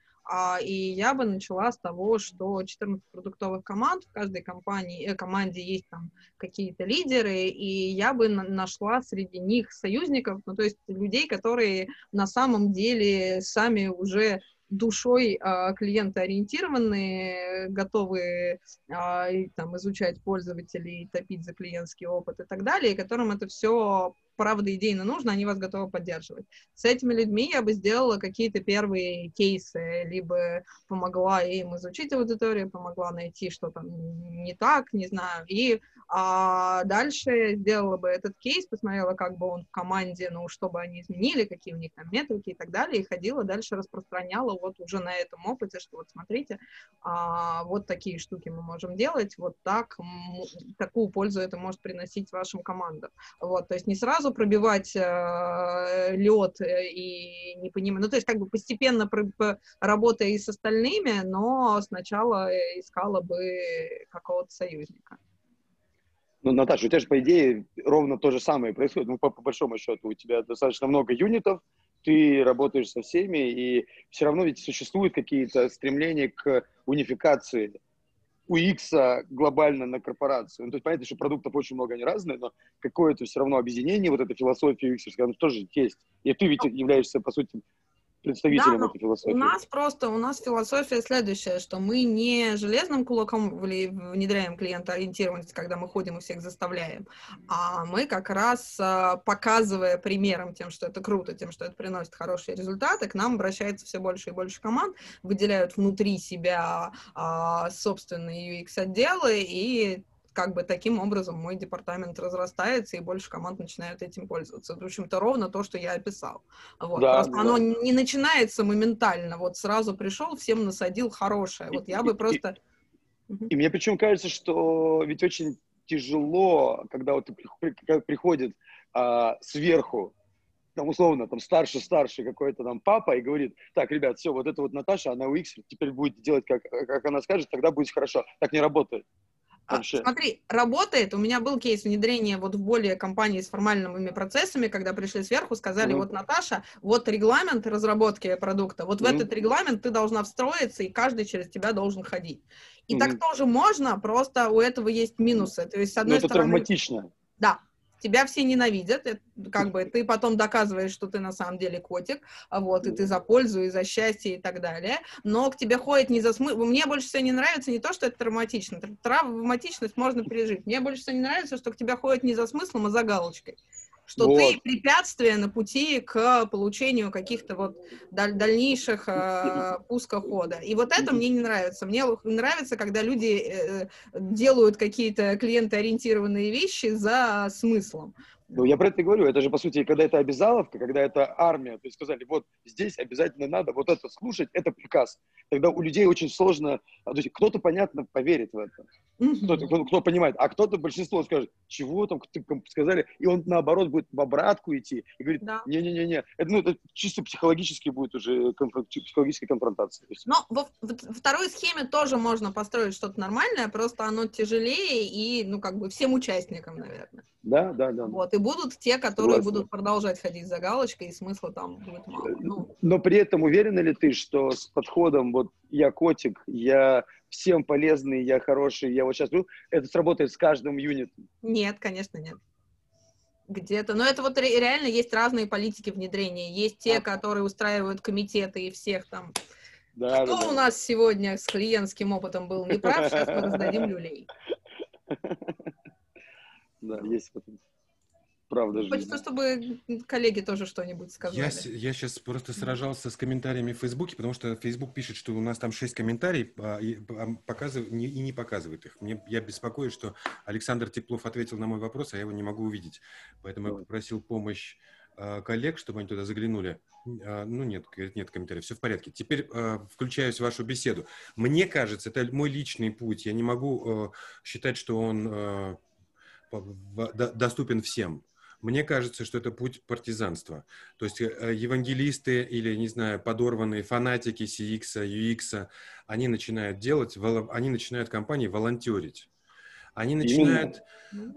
и я бы начала с того, что 14 продуктовых команд, в каждой компании, э, команде есть там какие-то лидеры, и я бы нашла среди них союзников, ну, то есть людей, которые на самом деле сами уже душой а, клиентоориентированные, готовы а, там, изучать пользователей, топить за клиентский опыт и так далее, которым это все правда идейно нужно, они вас готовы поддерживать. С этими людьми я бы сделала какие-то первые кейсы, либо помогла им изучить аудиторию, помогла найти что-то не так, не знаю, и а дальше сделала бы этот кейс, посмотрела, как бы он в команде, ну, что бы они изменили, какие у них там метрики и так далее, и ходила дальше распространяла вот уже на этом опыте, что вот смотрите, а, вот такие штуки мы можем делать, вот так, такую пользу это может приносить вашим командам. Вот, то есть не сразу пробивать э, лед и не понимать, ну, то есть как бы постепенно про, работая и с остальными, но сначала искала бы какого-то союзника. Ну, Наташа, у тебя же, по идее, ровно то же самое происходит. Ну, по, по большому счету, у тебя достаточно много юнитов, ты работаешь со всеми, и все равно ведь существуют какие-то стремления к унификации у X глобально на корпорацию. Ну, то есть понятно, что продуктов очень много, они разные, но какое-то все равно объединение, вот эта философия UX, оно тоже есть. И ты ведь являешься, по сути, представителем да, этой философии? У нас просто, у нас философия следующая, что мы не железным кулаком внедряем клиентоориентированность, когда мы ходим и всех заставляем, а мы как раз, а, показывая примером тем, что это круто, тем, что это приносит хорошие результаты, к нам обращается все больше и больше команд, выделяют внутри себя а, собственные UX-отделы и как бы таким образом мой департамент разрастается, и больше команд начинают этим пользоваться. В общем-то, ровно то, что я описал. Вот. Да, просто да. оно не начинается моментально. Вот сразу пришел, всем насадил хорошее. Вот я бы просто... И, и мне причем кажется, что ведь очень тяжело, когда вот приходит а, сверху там, условно, там, старший-старший какой-то там папа и говорит, так, ребят, все, вот это вот Наташа, она UX, теперь будет делать, как, как она скажет, тогда будет хорошо. Так не работает. А, вообще. Смотри, работает. У меня был кейс внедрения вот в более компании с формальными процессами, когда пришли сверху, сказали, mm вот, Наташа, вот регламент разработки продукта, вот mm в этот регламент ты должна встроиться, и каждый через тебя должен ходить. И mm так тоже можно, просто у этого есть минусы. То есть, с одной Но это стороны... травматично. Да, тебя все ненавидят, это, как бы ты потом доказываешь, что ты на самом деле котик, вот, и ты за пользу, и за счастье, и так далее, но к тебе ходит не за смысл. Мне больше всего не нравится не то, что это травматично, травматичность можно пережить, мне больше всего не нравится, что к тебе ходит не за смыслом, а за галочкой что вот. ты препятствие на пути к получению каких-то вот даль- дальнейших э, пуска хода. И вот это мне не нравится. Мне нравится, когда люди э, делают какие-то клиентоориентированные вещи за смыслом. Ну, я про это и говорю. Это же, по сути, когда это обязаловка, когда это армия. То есть сказали, вот здесь обязательно надо вот это слушать, это приказ. Тогда у людей очень сложно... То есть кто-то, понятно, поверит в это. Кто, кто, кто понимает. А кто-то, большинство скажет, чего там сказали, и он, наоборот, будет в обратку идти и говорит, не-не-не-не. Это, ну, это чисто психологически будет уже психологическая конфронтация. Но во, во второй схеме тоже можно построить что-то нормальное, просто оно тяжелее и, ну, как бы всем участникам, наверное. Да, да, да. Вот, и будут те, которые Согласна. будут продолжать ходить за галочкой, и смысла там будет мало. Ну. Но при этом уверена ли ты, что с подходом вот я котик, я всем полезный, я хороший, я вот сейчас, ну, это сработает с каждым юнитом? Нет, конечно, нет. Где-то. Но это вот реально есть разные политики внедрения. Есть те, а. которые устраивают комитеты и всех там. Да, Кто да, да. у нас сегодня с клиентским опытом был неправ, сейчас мы раздадим люлей. Да, есть потенциал. Правда же. Хочется, чтобы коллеги тоже что-нибудь сказали. Я, я сейчас просто сражался с комментариями в Фейсбуке, потому что Facebook пишет, что у нас там шесть комментариев а, и, а, показывает, не, и не показывает их. Мне, я беспокоюсь, что Александр Теплов ответил на мой вопрос, а я его не могу увидеть. Поэтому я попросил помощь а, коллег, чтобы они туда заглянули. Ну, нет, нет комментариев, все в порядке. Теперь включаюсь в вашу беседу. Мне кажется, это мой личный путь. Я не могу считать, что он доступен всем. Мне кажется, что это путь партизанства. То есть э, евангелисты или, не знаю, подорванные фанатики CX, UX, они начинают делать, они начинают компании волонтерить. Они начинают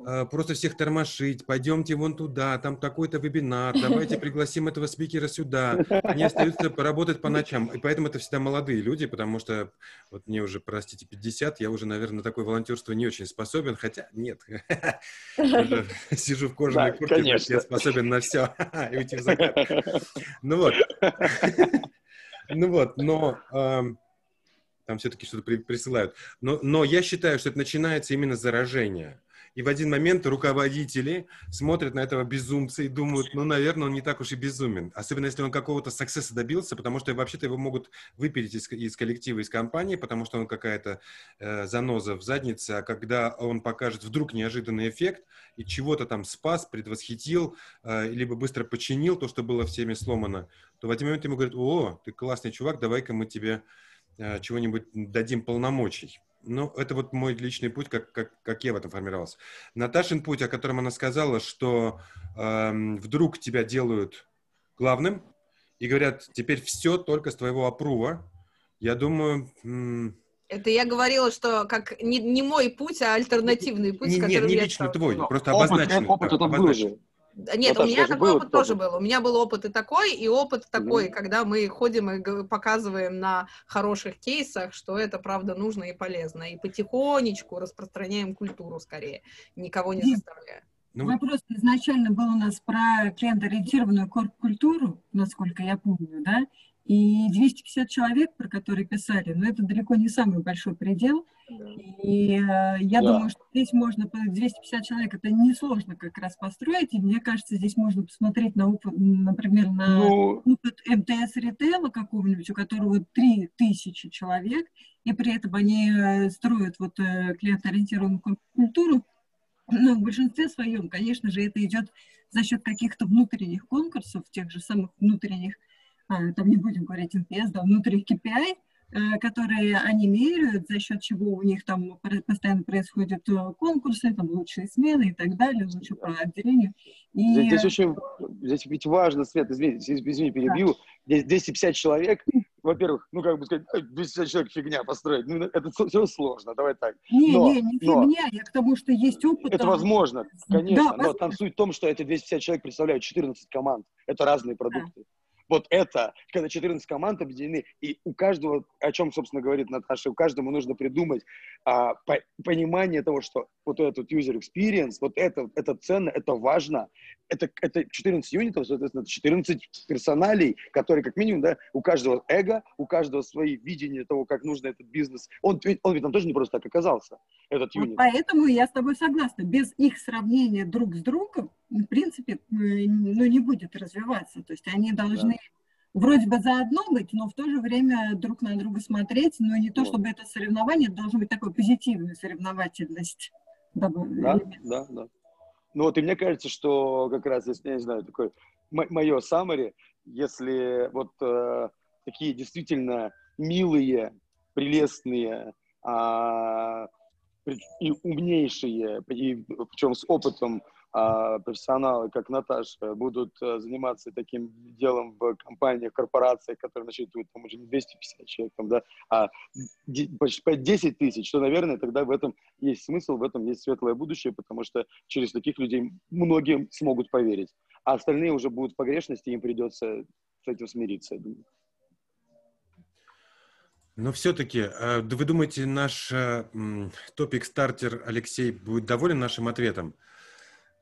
э, просто всех тормошить. Пойдемте вон туда, там такой-то вебинар, давайте пригласим этого спикера сюда. Они остаются поработать по ночам. И поэтому это всегда молодые люди, потому что вот мне уже, простите, 50, я уже, наверное, на такое волонтерство не очень способен, хотя нет. Сижу в кожаной куртке, я способен на все. И уйти в закат. Ну вот. Ну вот, но там все-таки что-то при, присылают. Но, но я считаю, что это начинается именно заражение. И в один момент руководители смотрят на этого безумца и думают, ну, наверное, он не так уж и безумен. Особенно, если он какого-то саксесса добился, потому что вообще-то его могут выпилить из, из коллектива, из компании, потому что он какая-то э, заноза в заднице, а когда он покажет вдруг неожиданный эффект и чего-то там спас, предвосхитил, э, либо быстро починил то, что было всеми сломано, то в один момент ему говорят, о, ты классный чувак, давай-ка мы тебе чего-нибудь дадим полномочий. Ну, это вот мой личный путь, как, как, как я в этом формировался. Наташин путь, о котором она сказала, что э, вдруг тебя делают главным и говорят, теперь все только с твоего опрува. Я думаю... Это я говорила, что как не, не мой путь, а альтернативный путь, не, Нет, не лично стал... твой, просто опыт, обозначенный. Опыт, опыт это был же. Нет, у меня такой опыт тоже был. У меня был опыт и такой, и опыт такой, mm-hmm. когда мы ходим и показываем на хороших кейсах, что это правда нужно и полезно. И потихонечку распространяем культуру скорее, никого не заставляя. Ну, Вопрос изначально был у нас про клиент-ориентированную корп-культуру, насколько я помню, да? И 250 человек, про которые писали, но это далеко не самый большой предел. И э, я да. думаю, что здесь можно, 250 человек, это несложно как раз построить. И мне кажется, здесь можно посмотреть на опыт, например, на ну... опыт МТС ритейла какого-нибудь, у которого 3000 человек, и при этом они э, строят вот э, клиент-ориентированную культуру. Но в большинстве своем, конечно же, это идет за счет каких-то внутренних конкурсов, тех же самых внутренних а, там не будем говорить NPS, да, внутренних KPI, э, которые они меряют, за счет чего у них там постоянно происходят э, конкурсы, там лучшие смены и так далее, лучше по отделению. И... Здесь, здесь очень, здесь ведь важно, Свет, извини, извини перебью, да. здесь 250 человек, во-первых, ну, как бы сказать, 250 человек фигня построить, ну, это все сложно, давай так. Не, но, не, не фигня, я к тому, что есть опыт. Это возможно, конечно, да, но возможно. там суть в том, что эти 250 человек представляют 14 команд, это разные продукты. Да вот это, когда 14 команд объединены, и у каждого, о чем, собственно, говорит Наташа, у каждому нужно придумать а, по, понимание того, что вот этот user experience, вот это, это ценно, это важно, это, это 14 юнитов, соответственно, 14 персоналей, которые, как минимум, да, у каждого эго, у каждого свои видения того, как нужно этот бизнес. Он, он ведь там тоже не просто так оказался, этот юнит. поэтому я с тобой согласна. Без их сравнения друг с другом, в принципе, ну, не будет развиваться. То есть они должны да. вроде бы заодно быть, но в то же время друг на друга смотреть, но не то, вот. чтобы это соревнование, это должна быть такой позитивная соревновательность. Да, да, да. Ну вот и мне кажется, что как раз, если, я не знаю, такое мое summary, если вот э, такие действительно милые, прелестные а, и умнейшие, и, причем с опытом а профессионалы, как Наташа, будут э, заниматься таким делом в компаниях, корпорациях, которые насчитывают там уже не 250 человек, там, да, а почти 10 тысяч, то, наверное, тогда в этом есть смысл, в этом есть светлое будущее, потому что через таких людей многие смогут поверить. А остальные уже будут в погрешности, им придется с этим смириться, я думаю. Но все-таки, э, вы думаете, наш э, топик-стартер Алексей будет доволен нашим ответом?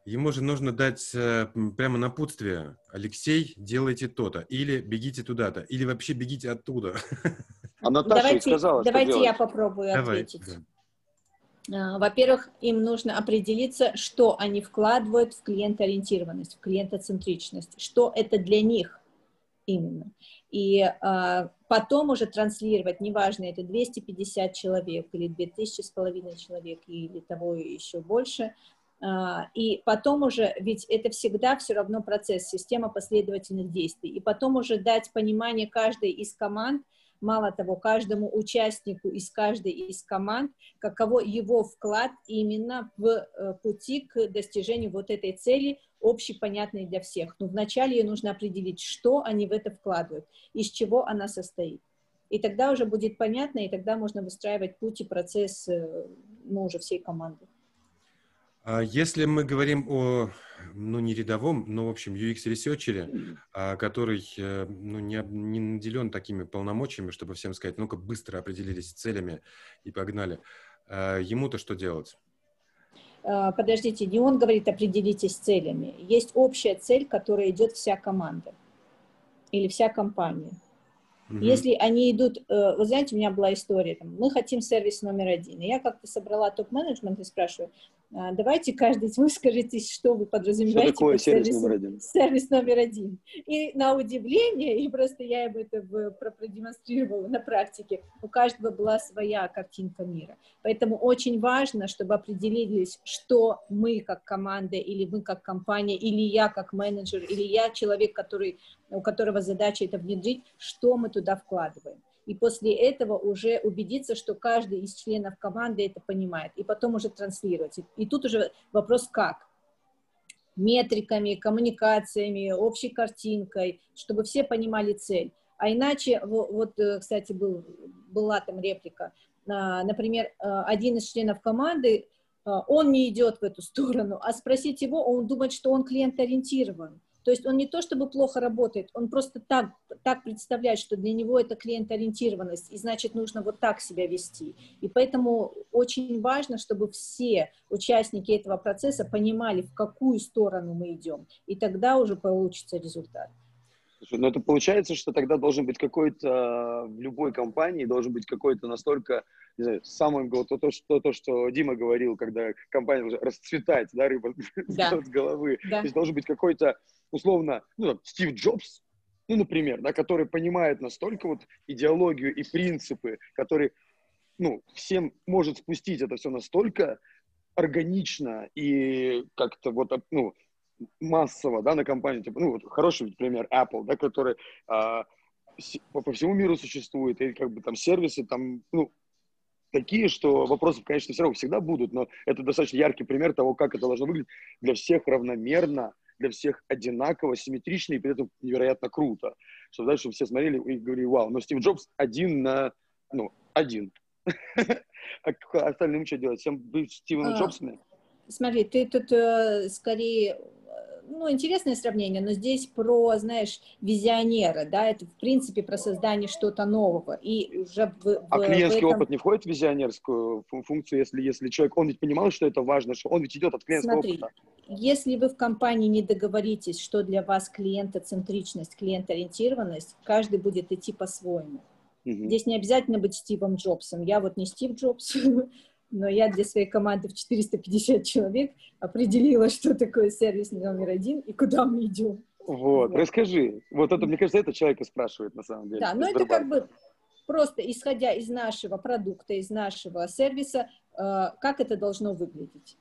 Ему же нужно дать э, прямо напутствие. Алексей, делайте то-то. Или бегите туда-то. Или вообще бегите оттуда. А Наташа давайте, сказала, Давайте я попробую Давай, ответить. Да. А, во-первых, им нужно определиться, что они вкладывают в клиентоориентированность, в клиентоцентричность, что это для них именно. И а, потом уже транслировать, неважно, это 250 человек или 2000 с половиной человек или того еще больше, и потом уже, ведь это всегда все равно процесс, система последовательных действий, и потом уже дать понимание каждой из команд, мало того, каждому участнику из каждой из команд, каково его вклад именно в э, пути к достижению вот этой цели, общепонятной для всех. Но вначале ей нужно определить, что они в это вкладывают, из чего она состоит. И тогда уже будет понятно, и тогда можно выстраивать путь и процесс э, ну, уже всей команды. А если мы говорим о, ну, не рядовом, но, в общем, UX- researcher е, а, который э, ну, не, не наделен такими полномочиями, чтобы всем сказать, ну-ка, быстро определились с целями и погнали, а, ему-то что делать? Подождите, не он говорит, определитесь с целями. Есть общая цель, которая идет вся команда или вся компания. Угу. Если они идут, э, вы знаете, у меня была история, там, мы хотим сервис номер один, и я как-то собрала топ-менеджмент и спрашиваю, давайте каждый выскажите, что вы подразумеваете. Что такое сервис сервисом, номер один? Сервис номер один. И на удивление, и просто я им это продемонстрировала на практике, у каждого была своя картинка мира. Поэтому очень важно, чтобы определились, что мы как команда, или мы как компания, или я как менеджер, или я человек, который, у которого задача это внедрить, что мы туда вкладываем и после этого уже убедиться, что каждый из членов команды это понимает, и потом уже транслировать. И тут уже вопрос как? Метриками, коммуникациями, общей картинкой, чтобы все понимали цель. А иначе, вот, э, кстати, был, была там реплика, а, например, э, один из членов команды, э, он не идет в эту сторону, а спросить его, он думает, что он клиент-ориентирован. То есть он не то чтобы плохо работает, он просто так, так представляет, что для него это клиент-ориентированность, и значит нужно вот так себя вести. И поэтому очень важно, чтобы все участники этого процесса понимали, в какую сторону мы идем, и тогда уже получится результат. Слушай, ну это получается, что тогда должен быть какой-то, в любой компании должен быть какой-то настолько, не знаю, самым, то, то, что, то, что Дима говорил, когда компания уже расцветать, да, рыба да. с головы. Да. То есть должен быть какой-то, условно, ну, там, Стив Джобс, ну, например, да, который понимает настолько вот идеологию и принципы, который, ну, всем может спустить это все настолько органично и как-то вот, ну, массово, да, на компанию, типа, ну, вот хороший пример Apple, да, который а, по, по всему миру существует, и как бы там сервисы там, ну, такие, что вопросы, конечно, все равно всегда будут, но это достаточно яркий пример того, как это должно выглядеть для всех равномерно, для всех одинаково, симметрично и при этом невероятно круто. Чтобы дальше все смотрели и говорили, вау, но Стив Джобс один на, ну, один. А остальным что делать? Всем быть Стивеном а, Джобсами? Смотри, ты тут э, скорее ну, интересное сравнение, но здесь про, знаешь, визионера, да, это в принципе про создание что-то нового. И уже в, в, а клиентский в этом... опыт не входит в визионерскую функцию, если, если человек, он ведь понимал, что это важно, что он ведь идет от клиентского Смотри, опыта. Если вы в компании не договоритесь, что для вас клиентоцентричность, клиентоориентированность, каждый будет идти по-своему. Угу. Здесь не обязательно быть Стивом Джобсом. Я вот не Стив Джобс, но я для своей команды в 450 человек определила, что такое сервис номер один и куда мы идем. Вот, вот. расскажи. Вот это, мне кажется, это человек и спрашивает на самом деле. Да, но это как бы просто исходя из нашего продукта, из нашего сервиса, э, как это должно выглядеть.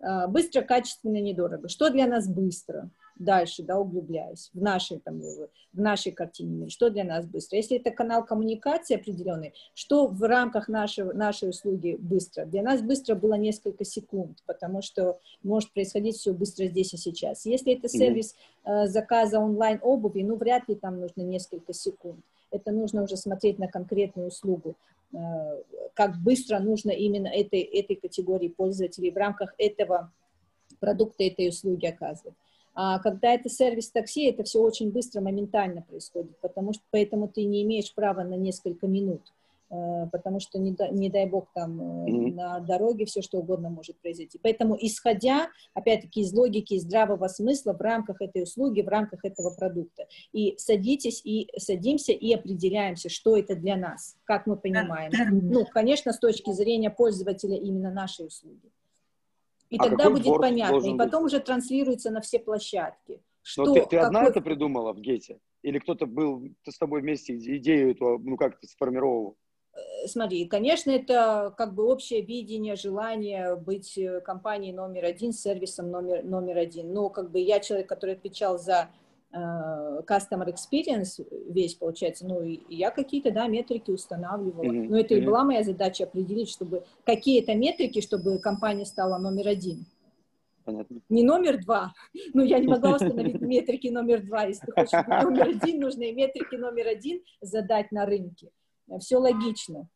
Э, быстро, качественно, недорого. Что для нас быстро? Дальше, да, углубляясь в нашей, там, в нашей картине мира, что для нас быстро. Если это канал коммуникации определенный, что в рамках нашего, нашей услуги быстро? Для нас быстро было несколько секунд, потому что может происходить все быстро здесь и сейчас. Если это сервис э, заказа онлайн обуви, ну, вряд ли там нужно несколько секунд. Это нужно уже смотреть на конкретную услугу э, как быстро нужно именно этой, этой категории пользователей в рамках этого продукта, этой услуги оказывать. А когда это сервис такси, это все очень быстро, моментально происходит, потому что поэтому ты не имеешь права на несколько минут, э, потому что, не, дай, не дай бог, там mm-hmm. на дороге все что угодно может произойти. Поэтому, исходя, опять-таки, из логики, из здравого смысла в рамках этой услуги, в рамках этого продукта. И садитесь, и садимся, и определяемся, что это для нас, как мы понимаем. Ну, конечно, с точки зрения пользователя именно нашей услуги. И а тогда будет понятно. И потом быть? уже транслируется на все площадки. Что, Но ты, ты одна какой... это придумала в Гете? Или кто-то был ты с тобой вместе идею эту, ну как то сформировал? Э, смотри, конечно, это как бы общее видение, желание быть э, компанией номер один, сервисом номер, номер один. Но как бы я человек, который отвечал за customer experience весь, получается, ну, и я какие-то, да, метрики устанавливала. Mm-hmm. Но это mm-hmm. и была моя задача определить, чтобы какие-то метрики, чтобы компания стала номер один. Понятно. Не номер два. Ну, я не могла установить метрики номер два. Если ты хочешь быть номер один, нужно и метрики номер один задать на рынке. Все логично.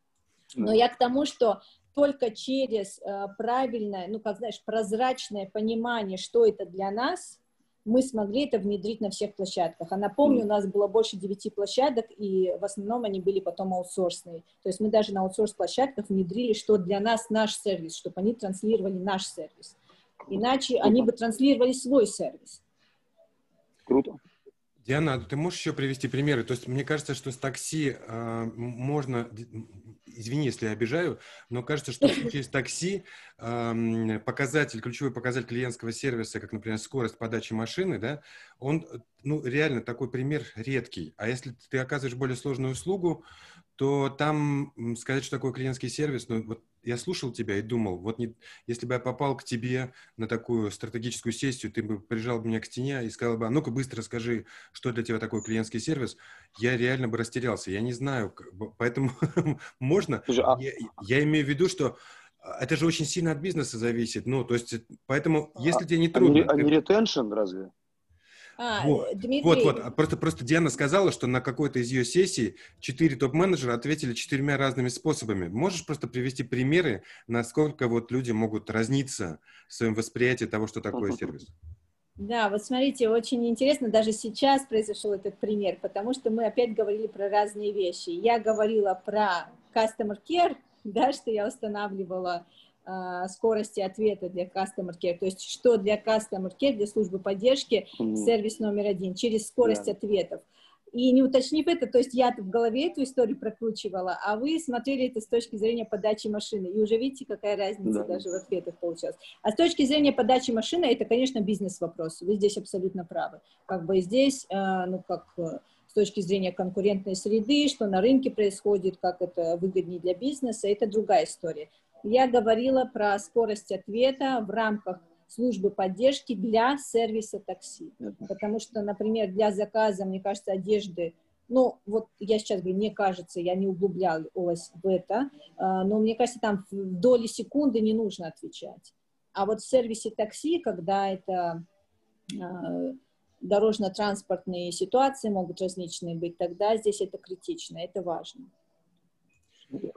Но я к тому, что только через э, правильное, ну, как знаешь, прозрачное понимание, что это для нас – мы смогли это внедрить на всех площадках. А напомню, у нас было больше девяти площадок, и в основном они были потом аутсорсные. То есть мы даже на аутсорс-площадках внедрили, что для нас наш сервис, чтобы они транслировали наш сервис. Иначе Круто. они бы транслировали свой сервис. Круто. Диана, ты можешь еще привести примеры? То есть мне кажется, что с такси э, можно извини, если я обижаю, но кажется, что в случае с такси э, показатель, ключевой показатель клиентского сервиса, как, например, скорость подачи машины, да, он, ну, реально такой пример редкий. А если ты оказываешь более сложную услугу, то там сказать, что такое клиентский сервис, ну, вот я слушал тебя и думал, вот не, если бы я попал к тебе на такую стратегическую сессию, ты бы прижал меня к стене и сказал бы, а ну-ка быстро скажи, что для тебя такой клиентский сервис, я реально бы растерялся. Я не знаю, поэтому можно. А я, я имею в виду, что а, это же очень сильно от бизнеса зависит. Ну, то есть, поэтому, если а, тебе не трудно... А не ретеншн разве? А, вот, Дмитрий... вот, вот, просто, просто Диана сказала, что на какой-то из ее сессий четыре топ-менеджера ответили четырьмя разными способами. Можешь просто привести примеры, насколько вот люди могут разниться в своем восприятии того, что такое сервис? Да, вот смотрите, очень интересно, даже сейчас произошел этот пример, потому что мы опять говорили про разные вещи. Я говорила про customer care, да, что я устанавливала скорости ответа для Customer Care. То есть что для Customer Care, для службы поддержки, mm-hmm. сервис номер один, через скорость yeah. ответов. И не уточнив это, то есть я в голове эту историю прокручивала, а вы смотрели это с точки зрения подачи машины. И уже видите, какая разница да. даже в ответах получилась. А с точки зрения подачи машины, это, конечно, бизнес-вопрос. Вы здесь абсолютно правы. Как бы здесь, э, ну, как э, с точки зрения конкурентной среды, что на рынке происходит, как это выгоднее для бизнеса, это другая история. Я говорила про скорость ответа в рамках службы поддержки для сервиса такси. Потому что, например, для заказа, мне кажется, одежды, ну, вот я сейчас говорю, мне кажется, я не углублялась в это, а, но мне кажется, там в доли секунды не нужно отвечать. А вот в сервисе такси, когда это а, дорожно-транспортные ситуации могут различные быть, тогда здесь это критично, это важно.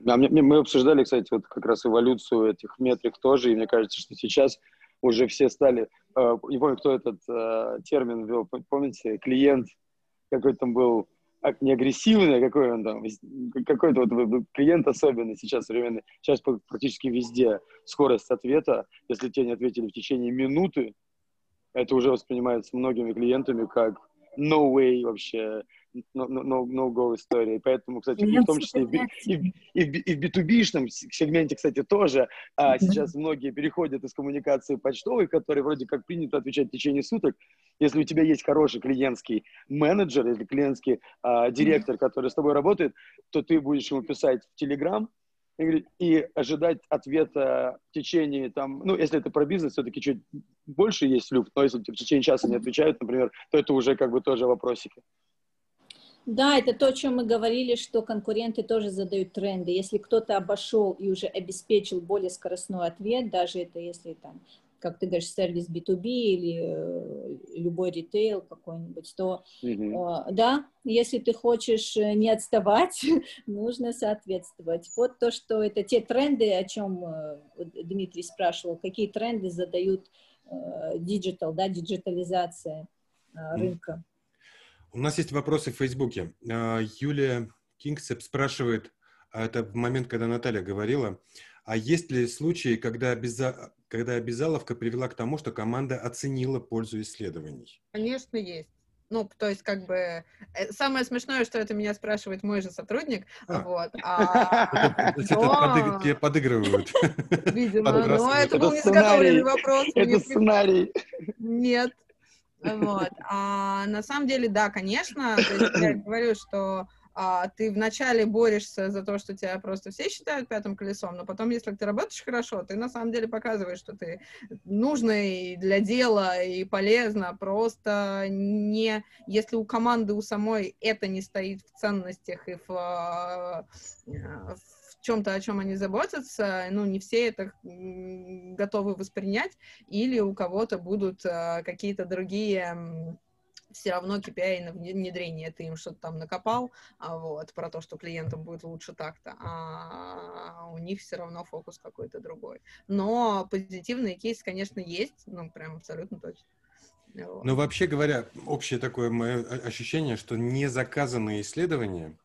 Да, мы обсуждали, кстати, вот как раз эволюцию этих метрик тоже, и мне кажется, что сейчас уже все стали, э, не помню, кто этот э, термин ввел, помните, клиент, какой там был, а, не агрессивный, а какой он там, какой-то вот клиент особенный сейчас современный, сейчас практически везде скорость ответа, если тебе не ответили в течение минуты, это уже воспринимается многими клиентами как no way вообще, no, no, история. Поэтому, кстати, Нет, в том числе и, и, и, и в B2B-шном сегменте, кстати, тоже а, сейчас многие переходят из коммуникации почтовой, которой вроде как принято отвечать в течение суток. Если у тебя есть хороший клиентский менеджер или клиентский а, директор, который с тобой работает, то ты будешь ему писать в Telegram, и ожидать ответа в течение, там, ну, если это про бизнес, все-таки чуть больше есть люфт, но если в течение часа не отвечают, например, то это уже как бы тоже вопросики. Да, это то, о чем мы говорили, что конкуренты тоже задают тренды. Если кто-то обошел и уже обеспечил более скоростной ответ, даже это если там как ты говоришь, сервис B2B или э, любой ритейл какой-нибудь, то mm-hmm. да, если ты хочешь э, не отставать, нужно соответствовать. Вот то, что это те тренды, о чем Дмитрий спрашивал, какие тренды задают диджитал, да, диджитализация рынка. У нас есть вопросы в Фейсбуке. Юлия Кингсеп спрашивает, а это в момент, когда Наталья говорила, а есть ли случаи, когда, обяза... когда обязаловка привела к тому, что команда оценила пользу исследований? Конечно, есть. Ну, то есть, как бы, э, самое смешное, что это меня спрашивает мой же сотрудник, а. вот. А, это тебе подыгрывают. Видимо, но это был незаготовленный вопрос. Это сценарий. Нет. Вот. А на самом деле, да, конечно, я говорю, что а, ты вначале борешься за то, что тебя просто все считают пятым колесом, но потом, если ты работаешь хорошо, ты на самом деле показываешь, что ты нужный для дела и полезно, просто не... Если у команды у самой это не стоит в ценностях и в, а, в чем-то, о чем они заботятся, ну, не все это готовы воспринять, или у кого-то будут а, какие-то другие все равно KPI на внедрение ты им что-то там накопал, а вот, про то, что клиентам будет лучше так-то, а у них все равно фокус какой-то другой. Но позитивные кейсы, конечно, есть, ну, прям абсолютно точно. Вот. Но вообще говоря, общее такое мое ощущение, что незаказанные исследования,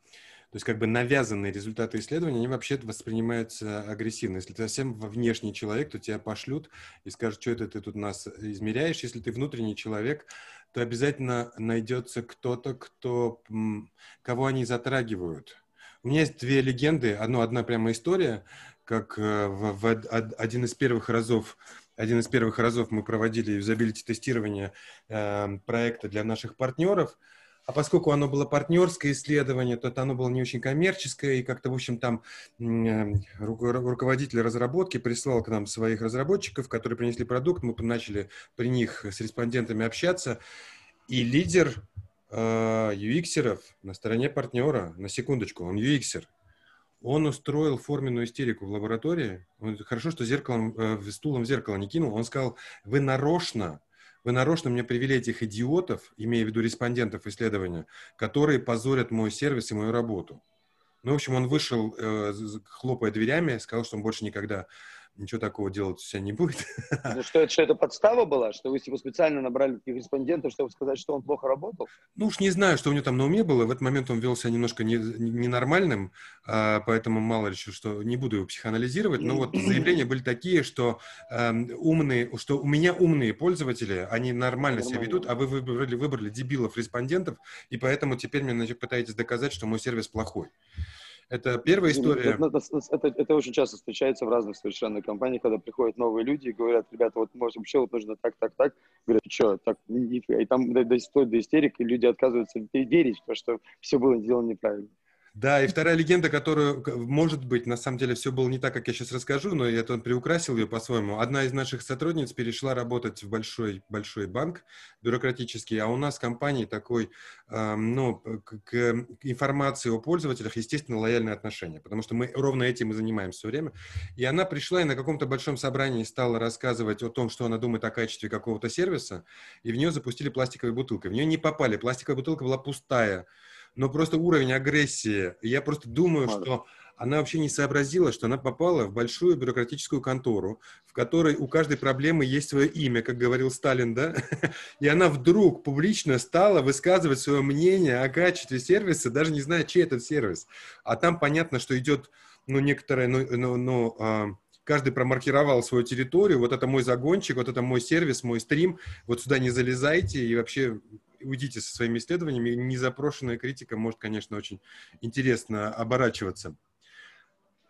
то есть как бы навязанные результаты исследования, они вообще воспринимаются агрессивно. Если ты совсем внешний человек, то тебя пошлют и скажут, что это ты тут нас измеряешь. Если ты внутренний человек, то обязательно найдется кто-то, кто, кого они затрагивают. У меня есть две легенды. Одно, одна прямо история, как э, в, в один из первых разов один из первых разов мы проводили юзабилити тестирование э, проекта для наших партнеров. А поскольку оно было партнерское исследование, то оно было не очень коммерческое, и как-то, в общем, там э, руководитель разработки прислал к нам своих разработчиков, которые принесли продукт, мы начали при них с респондентами общаться, и лидер э, UX-еров на стороне партнера, на секундочку, он UX-ер, он устроил форменную истерику в лаборатории. Хорошо, что зеркалом, э, стулом в зеркало не кинул. Он сказал, вы нарочно вы нарочно мне привели этих идиотов, имея в виду респондентов исследования, которые позорят мой сервис и мою работу. Ну, в общем, он вышел, э, хлопая дверями, сказал, что он больше никогда ничего такого делать у себя не будет. Ну, что, это, что это подстава была? Что вы типа, специально набрали таких респондентов, чтобы сказать, что он плохо работал? Ну уж не знаю, что у него там на уме было. В этот момент он вел себя немножко ненормальным, не, не а, поэтому мало ли что не буду его психоанализировать. Но вот заявления были такие, что э, умные, что у меня умные пользователи, они нормально, нормально. себя ведут, а вы выбрали, выбрали дебилов респондентов, и поэтому теперь мне значит, пытаетесь доказать, что мой сервис плохой. Это первая история. Это, это, это очень часто встречается в разных совершенно компаниях, когда приходят новые люди и говорят, ребята, вот может вообще вот нужно так, так, так. Говорят, что, так, и там до, до, до истерик, и люди отказываются верить, потому что все было сделано неправильно. Да, и вторая легенда, которую, может быть, на самом деле все было не так, как я сейчас расскажу, но я он приукрасил ее по-своему. Одна из наших сотрудниц перешла работать в большой, большой банк бюрократический, а у нас в компании такой, э, ну, к, информации о пользователях, естественно, лояльное отношение, потому что мы ровно этим и занимаемся все время. И она пришла и на каком-то большом собрании стала рассказывать о том, что она думает о качестве какого-то сервиса, и в нее запустили пластиковой бутылкой. В нее не попали, пластиковая бутылка была пустая но просто уровень агрессии, я просто думаю, Мало. что она вообще не сообразила, что она попала в большую бюрократическую контору, в которой у каждой проблемы есть свое имя, как говорил Сталин, да? И она вдруг публично стала высказывать свое мнение о качестве сервиса, даже не зная, чей этот сервис. А там понятно, что идет, ну, некоторое, ну, ну, ну а, каждый промаркировал свою территорию, вот это мой загончик, вот это мой сервис, мой стрим, вот сюда не залезайте, и вообще уйдите со своими исследованиями. Незапрошенная критика может, конечно, очень интересно оборачиваться.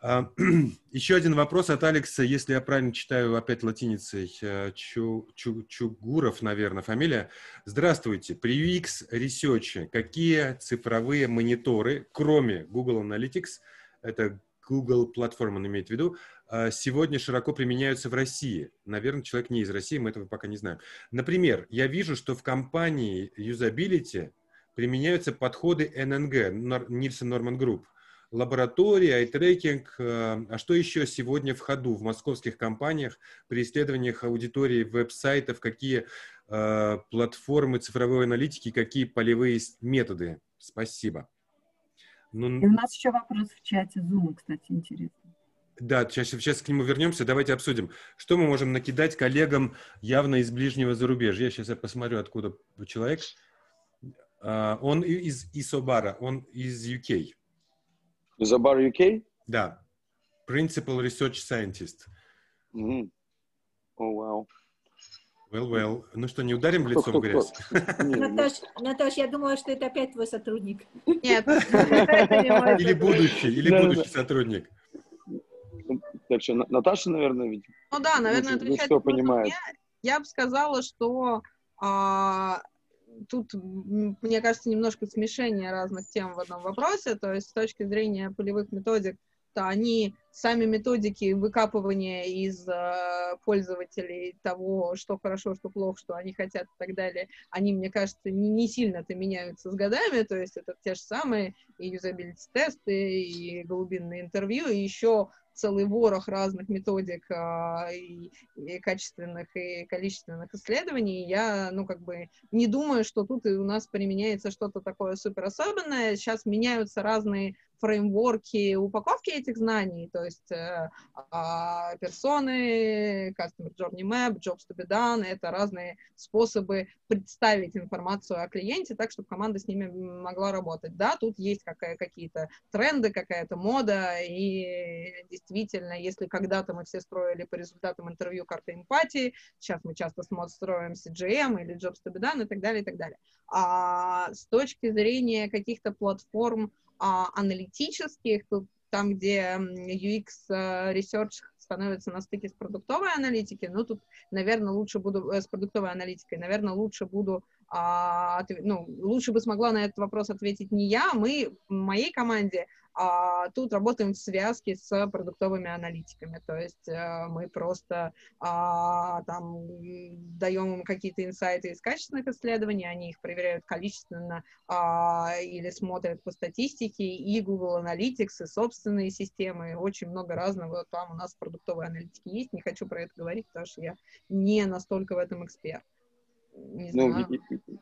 А, еще один вопрос от Алекса, если я правильно читаю опять латиницей, э, Чу, Чу, Чугуров, наверное, фамилия. Здравствуйте. При UX Research какие цифровые мониторы, кроме Google Analytics, это Google платформа он имеет в виду, сегодня широко применяются в России. Наверное, человек не из России, мы этого пока не знаем. Например, я вижу, что в компании usability применяются подходы NNG, Nielsen Norman Group, лаборатории, айтрекинг. А, а что еще сегодня в ходу в московских компаниях при исследованиях аудитории веб-сайтов, какие э, платформы цифровой аналитики, какие полевые методы? Спасибо. Ну, И у нас еще вопрос в чате Zoom, кстати, интересно. Да, сейчас, сейчас к нему вернемся. Давайте обсудим, что мы можем накидать коллегам явно из ближнего зарубежья. Сейчас я посмотрю, откуда человек. Uh, он из Исобара, он из UK. Исобар UK? Да. Principal Research Scientist. Mm-hmm. Oh, wow. Well, well. Ну что, не ударим в лицо в грязь? Наташ, Наташ, я думала, что это опять твой сотрудник. Нет. Или будущий, или будущий сотрудник. Так что Наташа, наверное, видит. Ну да, наверное, отвечать. Что понимает. Я, я бы сказала, что а, тут, мне кажется, немножко смешение разных тем в одном вопросе. То есть с точки зрения полевых методик, то они сами методики выкапывания из э, пользователей того, что хорошо, что плохо, что они хотят и так далее, они, мне кажется, не, не сильно-то меняются с годами, то есть это те же самые и юзабилити-тесты, и голубинные интервью, и еще целый ворох разных методик а, и, и качественных и количественных исследований. Я, ну, как бы не думаю, что тут у нас применяется что-то такое супер особенное. Сейчас меняются разные фреймворки упаковки этих знаний, то есть э, э, персоны, Customer Journey Map, Jobs to be done, это разные способы представить информацию о клиенте так, чтобы команда с ними могла работать. Да, тут есть какая, какие-то тренды, какая-то мода, и действительно, если когда-то мы все строили по результатам интервью карты эмпатии, сейчас мы часто строим CGM или Jobs to be done и так далее, и так далее. А с точки зрения каких-то платформ, аналитических, там, где UX э, Research становится на стыке с продуктовой аналитикой, ну, тут, наверное, лучше буду, э, с продуктовой аналитикой, наверное, лучше буду, а, ну, лучше бы смогла на этот вопрос ответить не я, мы в моей команде а тут работаем в связке с продуктовыми аналитиками, то есть а, мы просто а, там даем им какие-то инсайты из качественных исследований, они их проверяют количественно а, или смотрят по статистике, и Google Analytics, и собственные системы, очень много разного там у нас продуктовые аналитики есть, не хочу про это говорить, потому что я не настолько в этом эксперт. Ну,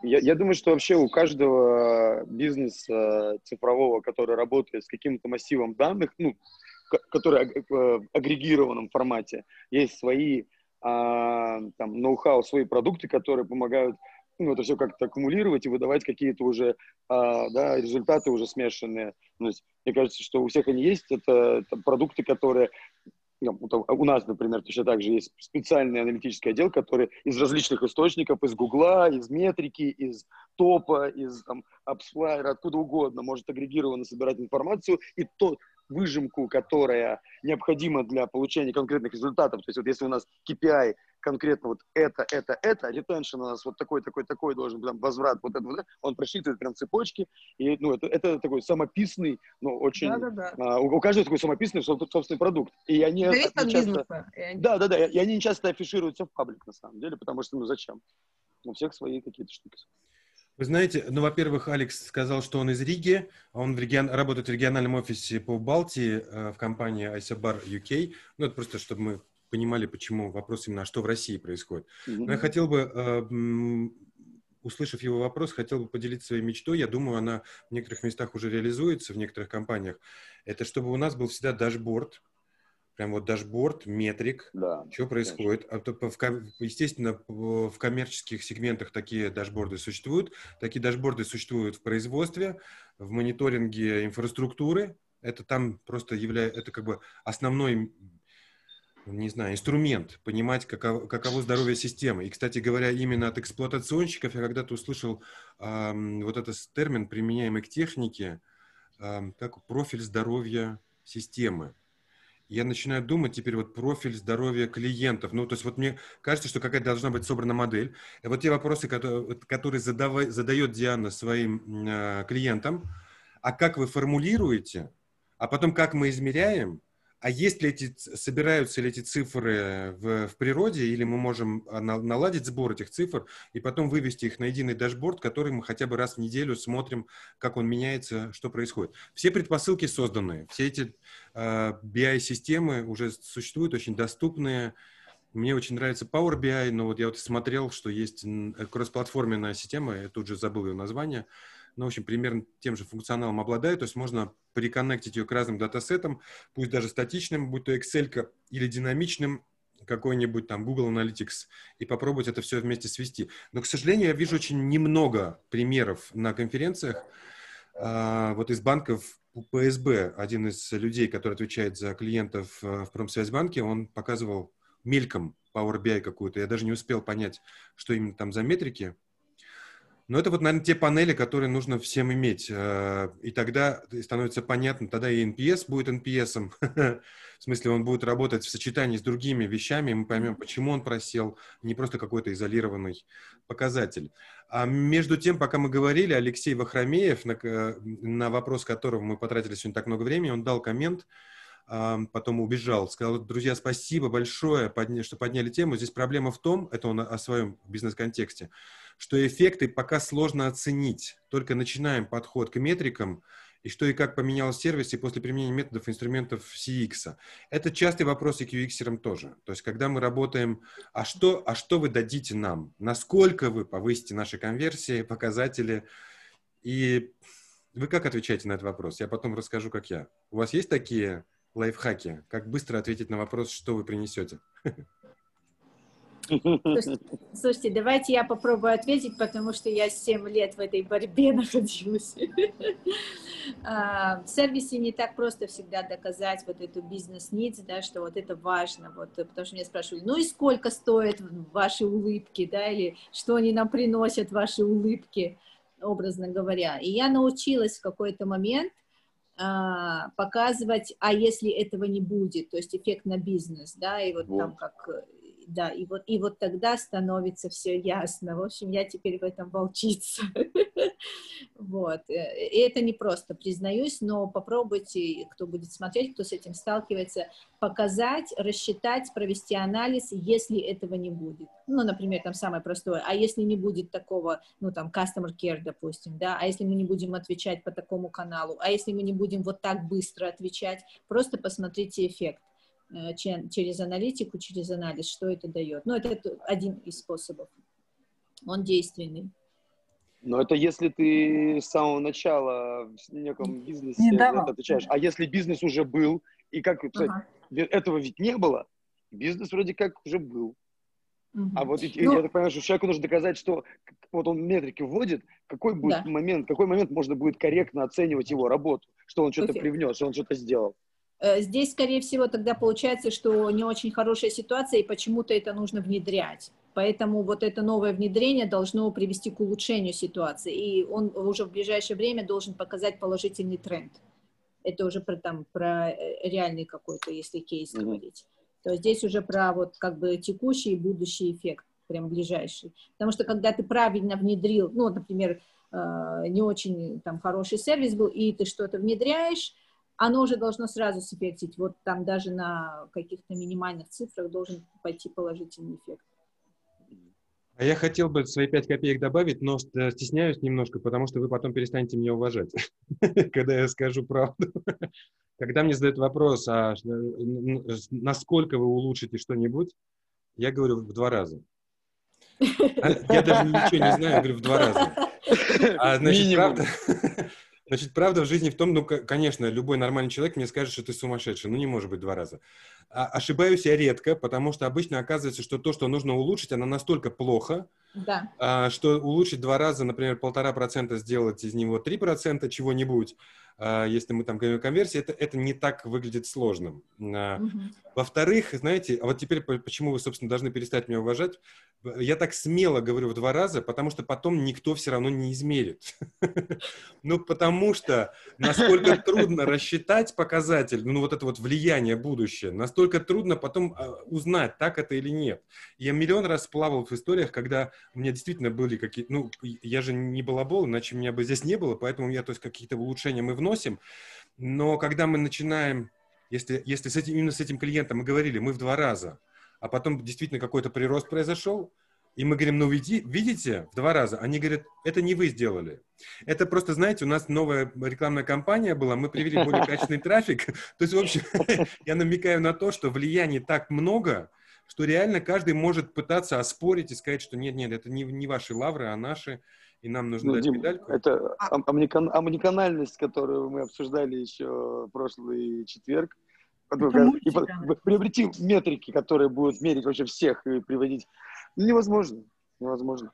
я, я думаю, что вообще у каждого бизнеса цифрового, который работает с каким-то массивом данных, ну, которые в агрегированном формате, есть свои а, там, ноу-хау, свои продукты, которые помогают ну, это все как-то аккумулировать и выдавать какие-то уже а, да, результаты уже смешанные. То есть, мне кажется, что у всех они есть. Это, это продукты, которые ну, у нас, например, точно так же есть специальный аналитический отдел, который из различных источников, из Гугла, из метрики, из топа, из там, AppsFlyer, откуда угодно, может агрегированно собирать информацию, и то, выжимку, которая необходима для получения конкретных результатов. То есть вот если у нас KPI конкретно вот это, это, это, retention у нас вот такой, такой, такой должен быть, там, возврат, вот это, вот это, он просчитывает прям цепочки, и, ну, это, это такой самописный, ну, очень, да, да, да. А, у, у каждого такой самописный собственный продукт, и они, от часто, бизнеса. Да, да, да, и они не часто афишируются в паблик, на самом деле, потому что, ну, зачем? У всех свои какие-то штуки. Вы знаете, ну, во-первых, Алекс сказал, что он из Риги, он в регион, работает в региональном офисе по Балтии э, в компании ICBAR UK. Ну, это просто, чтобы мы понимали, почему вопрос именно, а что в России происходит. Mm-hmm. Но я хотел бы, э, услышав его вопрос, хотел бы поделиться своей мечтой. Я думаю, она в некоторых местах уже реализуется, в некоторых компаниях. Это чтобы у нас был всегда дашборд, прям вот дашборд, метрик, да, что происходит. А то, естественно, в коммерческих сегментах такие дашборды существуют. Такие дашборды существуют в производстве, в мониторинге инфраструктуры. Это там просто является, это как бы основной не знаю, инструмент, понимать, каково, каково здоровье системы. И, кстати говоря, именно от эксплуатационщиков я когда-то услышал эм, вот этот термин, применяемый к технике, эм, как профиль здоровья системы я начинаю думать теперь вот профиль здоровья клиентов. Ну, то есть вот мне кажется, что какая-то должна быть собрана модель. И вот те вопросы, которые, которые задавай, задает Диана своим э, клиентам, а как вы формулируете, а потом как мы измеряем, а есть ли эти, собираются ли эти цифры в, в природе, или мы можем а, на, наладить сбор этих цифр и потом вывести их на единый дашборд, который мы хотя бы раз в неделю смотрим, как он меняется, что происходит. Все предпосылки созданы, все эти э, а, BI-системы уже существуют, очень доступные. Мне очень нравится Power BI, но вот я вот смотрел, что есть кроссплатформенная система, я тут же забыл ее название, ну, в общем, примерно тем же функционалом обладает, то есть можно приконнектить ее к разным датасетам, пусть даже статичным, будь то Excel или динамичным, какой-нибудь там Google Analytics и попробовать это все вместе свести. Но, к сожалению, я вижу очень немного примеров на конференциях. А, вот из банков ПСБ, один из людей, который отвечает за клиентов э, в Промсвязьбанке, он показывал мельком Power BI какую-то. Я даже не успел понять, что именно там за метрики. Но это вот, наверное, те панели, которые нужно всем иметь. Э, и тогда становится понятно, тогда и NPS будет NPS. В смысле, он будет работать в сочетании с другими вещами, и мы поймем, почему он просел, не просто какой-то изолированный показатель. А между тем, пока мы говорили, Алексей Вахромеев, на, на вопрос которого мы потратили сегодня так много времени, он дал коммент, потом убежал, сказал, друзья, спасибо большое, что подняли тему. Здесь проблема в том, это он о своем бизнес-контексте, что эффекты пока сложно оценить. Только начинаем подход к метрикам, и что и как поменялось в сервисе после применения методов инструментов CX. Это частый вопрос и QX тоже. То есть, когда мы работаем, а что, а что вы дадите нам? Насколько вы повысите наши конверсии, показатели? И вы как отвечаете на этот вопрос? Я потом расскажу, как я. У вас есть такие лайфхаки? Как быстро ответить на вопрос, что вы принесете? Слушайте, давайте я попробую ответить, потому что я 7 лет в этой борьбе находилась. А, в сервисе не так просто всегда доказать вот эту бизнес-ниц, да, что вот это важно, вот, потому что меня спрашивали, ну и сколько стоят ваши улыбки, да, или что они нам приносят, ваши улыбки, образно говоря. И я научилась в какой-то момент а, показывать, а если этого не будет, то есть эффект на бизнес, да, и вот, вот. там как да, и вот, и вот тогда становится все ясно. В общем, я теперь в этом волчица. Вот. Э, и это не просто, признаюсь, но попробуйте, кто будет смотреть, кто с этим сталкивается, показать, рассчитать, провести анализ, если этого не будет. Ну, например, там самое простое, а если не будет такого, ну, там, customer care, допустим, да, а если мы не будем отвечать по такому каналу, а если мы не будем вот так быстро отвечать, просто посмотрите эффект. Э, через аналитику, через анализ, что это дает. Ну, это один из способов. Он действенный. Но это если ты с самого начала в неком бизнесе отвечаешь. А если бизнес уже был, И как, кстати, Ага. этого ведь не было, бизнес вроде как уже был. Мгм. А вот Ну- я так понимаю, что человеку нужно доказать, что вот он метрики вводит, какой будет Да. момент, какой момент можно будет корректно оценивать его работу, что он что-то привнес, что он что-то сделал. Э, Здесь, скорее всего, тогда получается, что не очень хорошая ситуация, и почему-то это нужно внедрять. Поэтому вот это новое внедрение должно привести к улучшению ситуации, и он уже в ближайшее время должен показать положительный тренд. Это уже про, там, про э, реальный какой-то, если кейс Мгм. говорить. То здесь уже про вот как бы текущий и будущий эффект, прям ближайший. Потому что когда ты правильно внедрил, ну, например, э, не очень там хороший сервис был, и ты что-то внедряешь, оно уже должно сразу сэффектить. Вот там даже на каких-то минимальных цифрах должен пойти положительный эффект. А я хотел бы свои пять копеек добавить, но ст- стесняюсь немножко, потому что вы потом перестанете меня уважать, когда я скажу правду. Когда мне задают вопрос, а с- насколько вы улучшите что-нибудь, я говорю в два раза. А Я даже ничего не знаю, я говорю в два раза. А значит, Минимум. правда, значит, правда в жизни в том, ну, конечно, любой нормальный человек мне скажет, что ты сумасшедший. Ну, не может быть два раза. А ошибаюсь я редко, потому что обычно оказывается, что то, что нужно улучшить, оно настолько плохо, Да. а, что улучшить два раза, например, полтора процента сделать из него три процента чего-нибудь, а, если мы там говорим о конверсии, это, это не так выглядит сложным. Мгм. Во-вторых, знаете, а вот теперь по- почему вы, собственно, должны перестать меня уважать, я так смело говорю в два раза, потому что потом никто все равно не измерит. Ну, потому что насколько трудно рассчитать показатель, ну, вот это вот влияние будущее, настолько трудно потом а, узнать, так это или нет. Я миллион раз плавал в историях, когда у меня действительно были какие-то, ну, я же не балабол, иначе меня бы здесь не было, поэтому я, то есть, какие-то улучшения мы вносим, но когда мы начинаем, если, если с этим, именно с этим клиентом мы говорили, мы в два раза, а потом действительно какой-то прирост произошел, и мы говорим, ну, види- видите, в два раза. Они говорят, это не вы сделали. Это просто, знаете, у нас новая рекламная кампания была, мы привели более качественный трафик. То есть, в общем, я намекаю на то, что влияний так много, что реально каждый может пытаться оспорить и сказать, что нет-нет, это не, не ваши лавры, а наши, и нам нужно Ну, дать Дим, медальку. это ом- омникан- омниканальность, которую мы обсуждали еще прошлый четверг. Это и по- приобрети метрики, которые будут мерить вообще всех и приводить. Невозможно. Невозможно.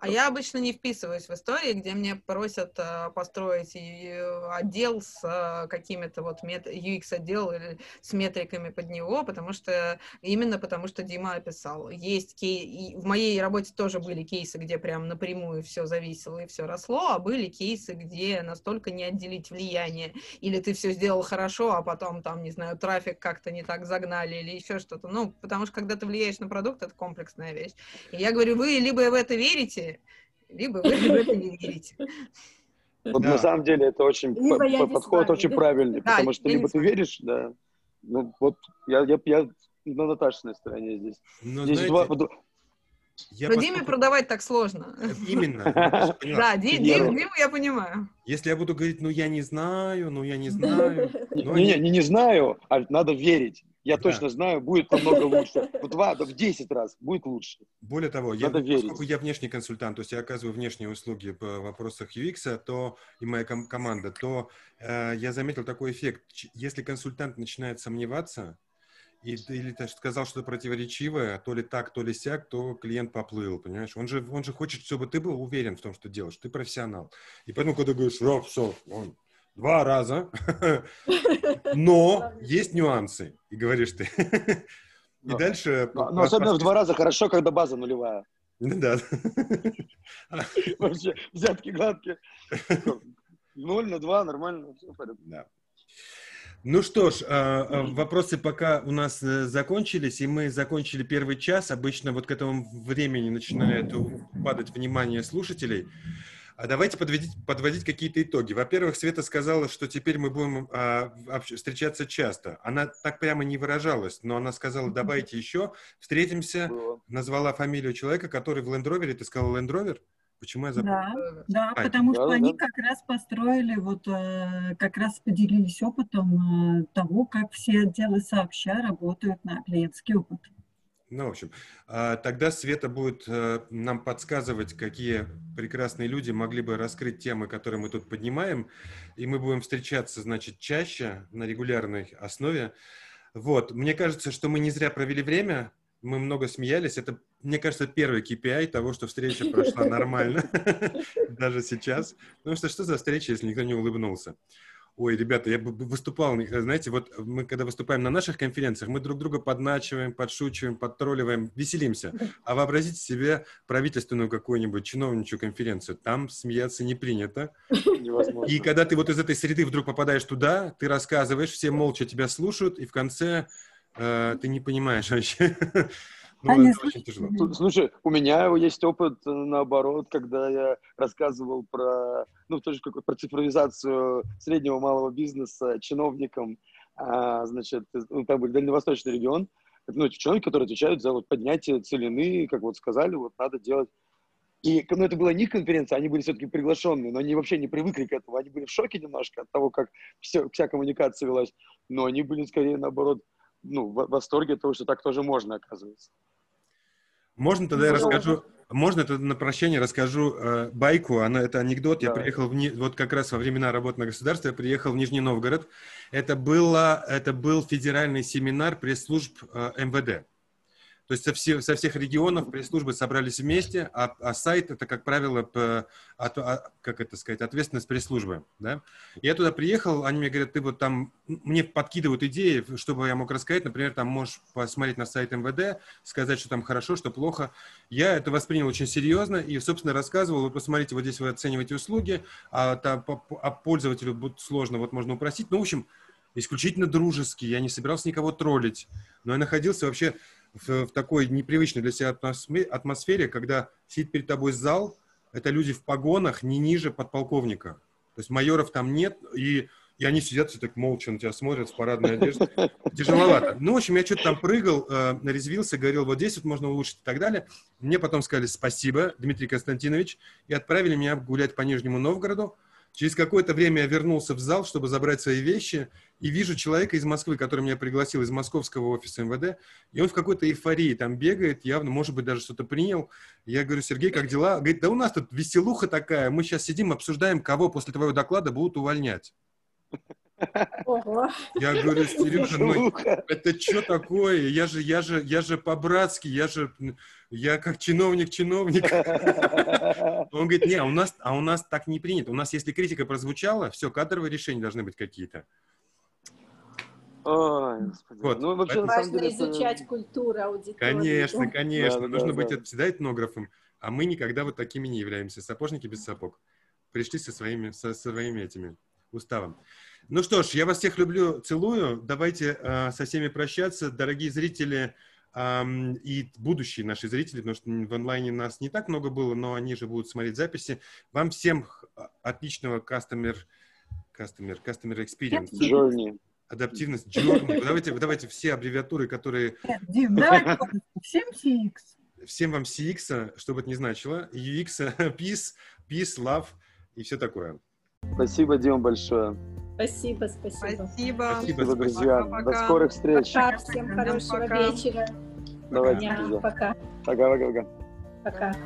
А я обычно не вписываюсь в истории, где мне просят э, построить э, отдел с э, какими-то вот мет... UX-отдел или с метриками под него, потому что именно потому что Дима описал. Есть кей... в моей работе тоже были кейсы, где прям напрямую все зависело и все росло, а были кейсы, где настолько не отделить влияние. Или ты все сделал хорошо, а потом там, не знаю, трафик как-то не так загнали или еще что-то. Ну, потому что когда ты влияешь на продукт, это комплексная вещь. И я говорю, вы либо в это верите, либо вы в это не верите. Вот Да. на самом деле это очень по- подход очень правильный, Да, потому что либо ты веришь, да. Ну вот я, я, я на Наташиной стороне здесь. Но, здесь Ну, знаете, два, я Но Диме продавать так сложно. Именно. Да, Диму я понимаю. Если я буду говорить, ну я не знаю, ну я не знаю. ну, не, не, они- не, не знаю, а надо верить. Я Да. точно знаю, будет намного лучше. В два, да в десять раз будет лучше. Более того, я, Надо верить. поскольку я внешний консультант, то есть я оказываю внешние услуги по вопросах UX, то и моя ком- команда, то э, я заметил такой эффект. Если консультант начинает сомневаться, и, или ты сказал что-то противоречивое, то ли так, то ли сяк, то клиент поплыл, понимаешь? Он же, он же хочет, чтобы ты был уверен в том, что делаешь, ты профессионал. И поэтому, когда говоришь, все, он, два раза, но есть нюансы, и говоришь ты. И дальше... Но, но особенно в два раза хорошо, когда база нулевая. Ну Да. Вообще, взятки гладкие. Ноль на два, нормально, все в порядке. Да. Ну что ж, а, а, вопросы пока у нас э, закончились, и мы закончили первый час. Обычно вот к этому времени начинает падать внимание слушателей. А давайте подводить, подводить какие-то итоги. Во-первых, Света сказала, что теперь мы будем а, встречаться часто. Она так прямо не выражалась, но она сказала, давайте еще встретимся. Было. Назвала фамилию человека, который в Land Rover. Ты сказала Land Rover? Почему я забыл? Да, да, Ай, потому да, что да, они да. как раз построили, вот э, как раз поделились опытом э, того, как все отделы сообща работают на клиентский опыт. Ну, в общем, а, тогда Света будет э, нам подсказывать, какие прекрасные люди могли бы раскрыть темы, которые мы тут поднимаем, и мы будем встречаться, значит, чаще на регулярной основе. Вот, мне кажется, что мы не зря провели время, мы много смеялись. Это, мне кажется, первый KPI того, что встреча прошла нормально, даже сейчас. Потому что что за встреча, если никто не улыбнулся? Ой, ребята, я бы выступал, знаете, вот мы когда выступаем на наших конференциях, мы друг друга подначиваем, подшучиваем, подтролливаем, веселимся. А вообразите себе правительственную какую-нибудь чиновничью конференцию. Там смеяться не принято. Невозможно. И когда ты вот из этой среды вдруг попадаешь туда, ты рассказываешь, все молча тебя слушают, и в конце э, ты не понимаешь вообще, Ну, Они это очень тяжело. Слушай, у меня есть опыт э, наоборот, когда я рассказывал про, ну, тоже какой про цифровизацию среднего малого бизнеса чиновникам, а, значит, ну, там был Дальневосточный регион, ну, чиновники, которые отвечают за вот поднятие целины, как вот сказали, вот надо делать. И ну, это была не конференция, они были все-таки приглашенные, но они вообще не привыкли к этому. Они были в шоке немножко от того, как все, вся коммуникация велась, но они были скорее, наоборот, ну, в восторге от того, что так тоже можно, оказывается. Можно тогда я расскажу, можно тогда на прощание расскажу э, байку, она, это анекдот, я приехал, в, вот как раз во времена работы на государстве, я приехал в Нижний Новгород, это, было, это был федеральный семинар пресс-служб э, МВД. То есть со, все, со всех регионов пресс-службы собрались вместе, а, а сайт это, как правило, по, от, а, как это сказать, ответственность пресс-службы. Да? Я туда приехал, они мне говорят, ты вот там, мне подкидывают идеи, чтобы я мог рассказать, например, там можешь посмотреть на сайт МВД, сказать, что там хорошо, что плохо. Я это воспринял очень серьезно и, собственно, рассказывал, вы посмотрите, вот здесь вы оцениваете услуги, а, там, а пользователю будет сложно, вот можно упросить. Ну, в общем, исключительно дружеский, я не собирался никого троллить, но я находился вообще в, в такой непривычной для себя атмосфере, когда сидит перед тобой зал, это люди в погонах не ниже подполковника. То есть майоров там нет, и, и они сидят все так молча на тебя смотрят в парадной одежде. Тяжеловато. Ну, в общем, я что-то там прыгал, э, нарезвился, говорил, вот здесь вот можно улучшить и так далее. Мне потом сказали спасибо, Дмитрий Константинович, и отправили меня гулять по Нижнему Новгороду. Через какое-то время я вернулся в зал, чтобы забрать свои вещи, и вижу человека из Москвы, который меня пригласил из московского офиса МВД, и он в какой-то эйфории там бегает, явно, может быть, даже что-то принял. Я говорю, Сергей, как дела? Говорит, да у нас тут веселуха такая, мы сейчас сидим, обсуждаем, кого после твоего доклада будут увольнять. Ого. Я говорю, Сережа, ну это что такое? Я же, я же, я же по-братски, я же, я как чиновник-чиновник. Он говорит, не, а у нас, а у нас так не принято. У нас, если критика прозвучала, все, кадровые решения должны быть какие-то. Ой, господи. Вот. Ну, вообще, Важно деле, изучать это... культуру аудитории. Конечно, конечно. Да, Нужно да, быть да. всегда этнографом. А мы никогда вот такими не являемся. Сапожники без сапог. Пришли со своими, со своими этими уставом. Ну что ж, я вас всех люблю, целую. Давайте э, со всеми прощаться. Дорогие зрители э, и будущие наши зрители, потому что в онлайне нас не так много было, но они же будут смотреть записи. Вам всем отличного customer, customer, customer experience. Journey. Адаптивность, journey. Давайте, давайте все аббревиатуры, которые... Дим, давай всем CX. Всем вам CX, что бы это ни значило. UX, peace, peace, love и все такое. Спасибо, Дима, большое. Спасибо, спасибо. Спасибо. Спасибо, друзья. Пока, пока. До скорых встреч. Пока, всем хорошего пока. вечера. Давайте, друзья. Пока. Пока, пока, пока. Пока.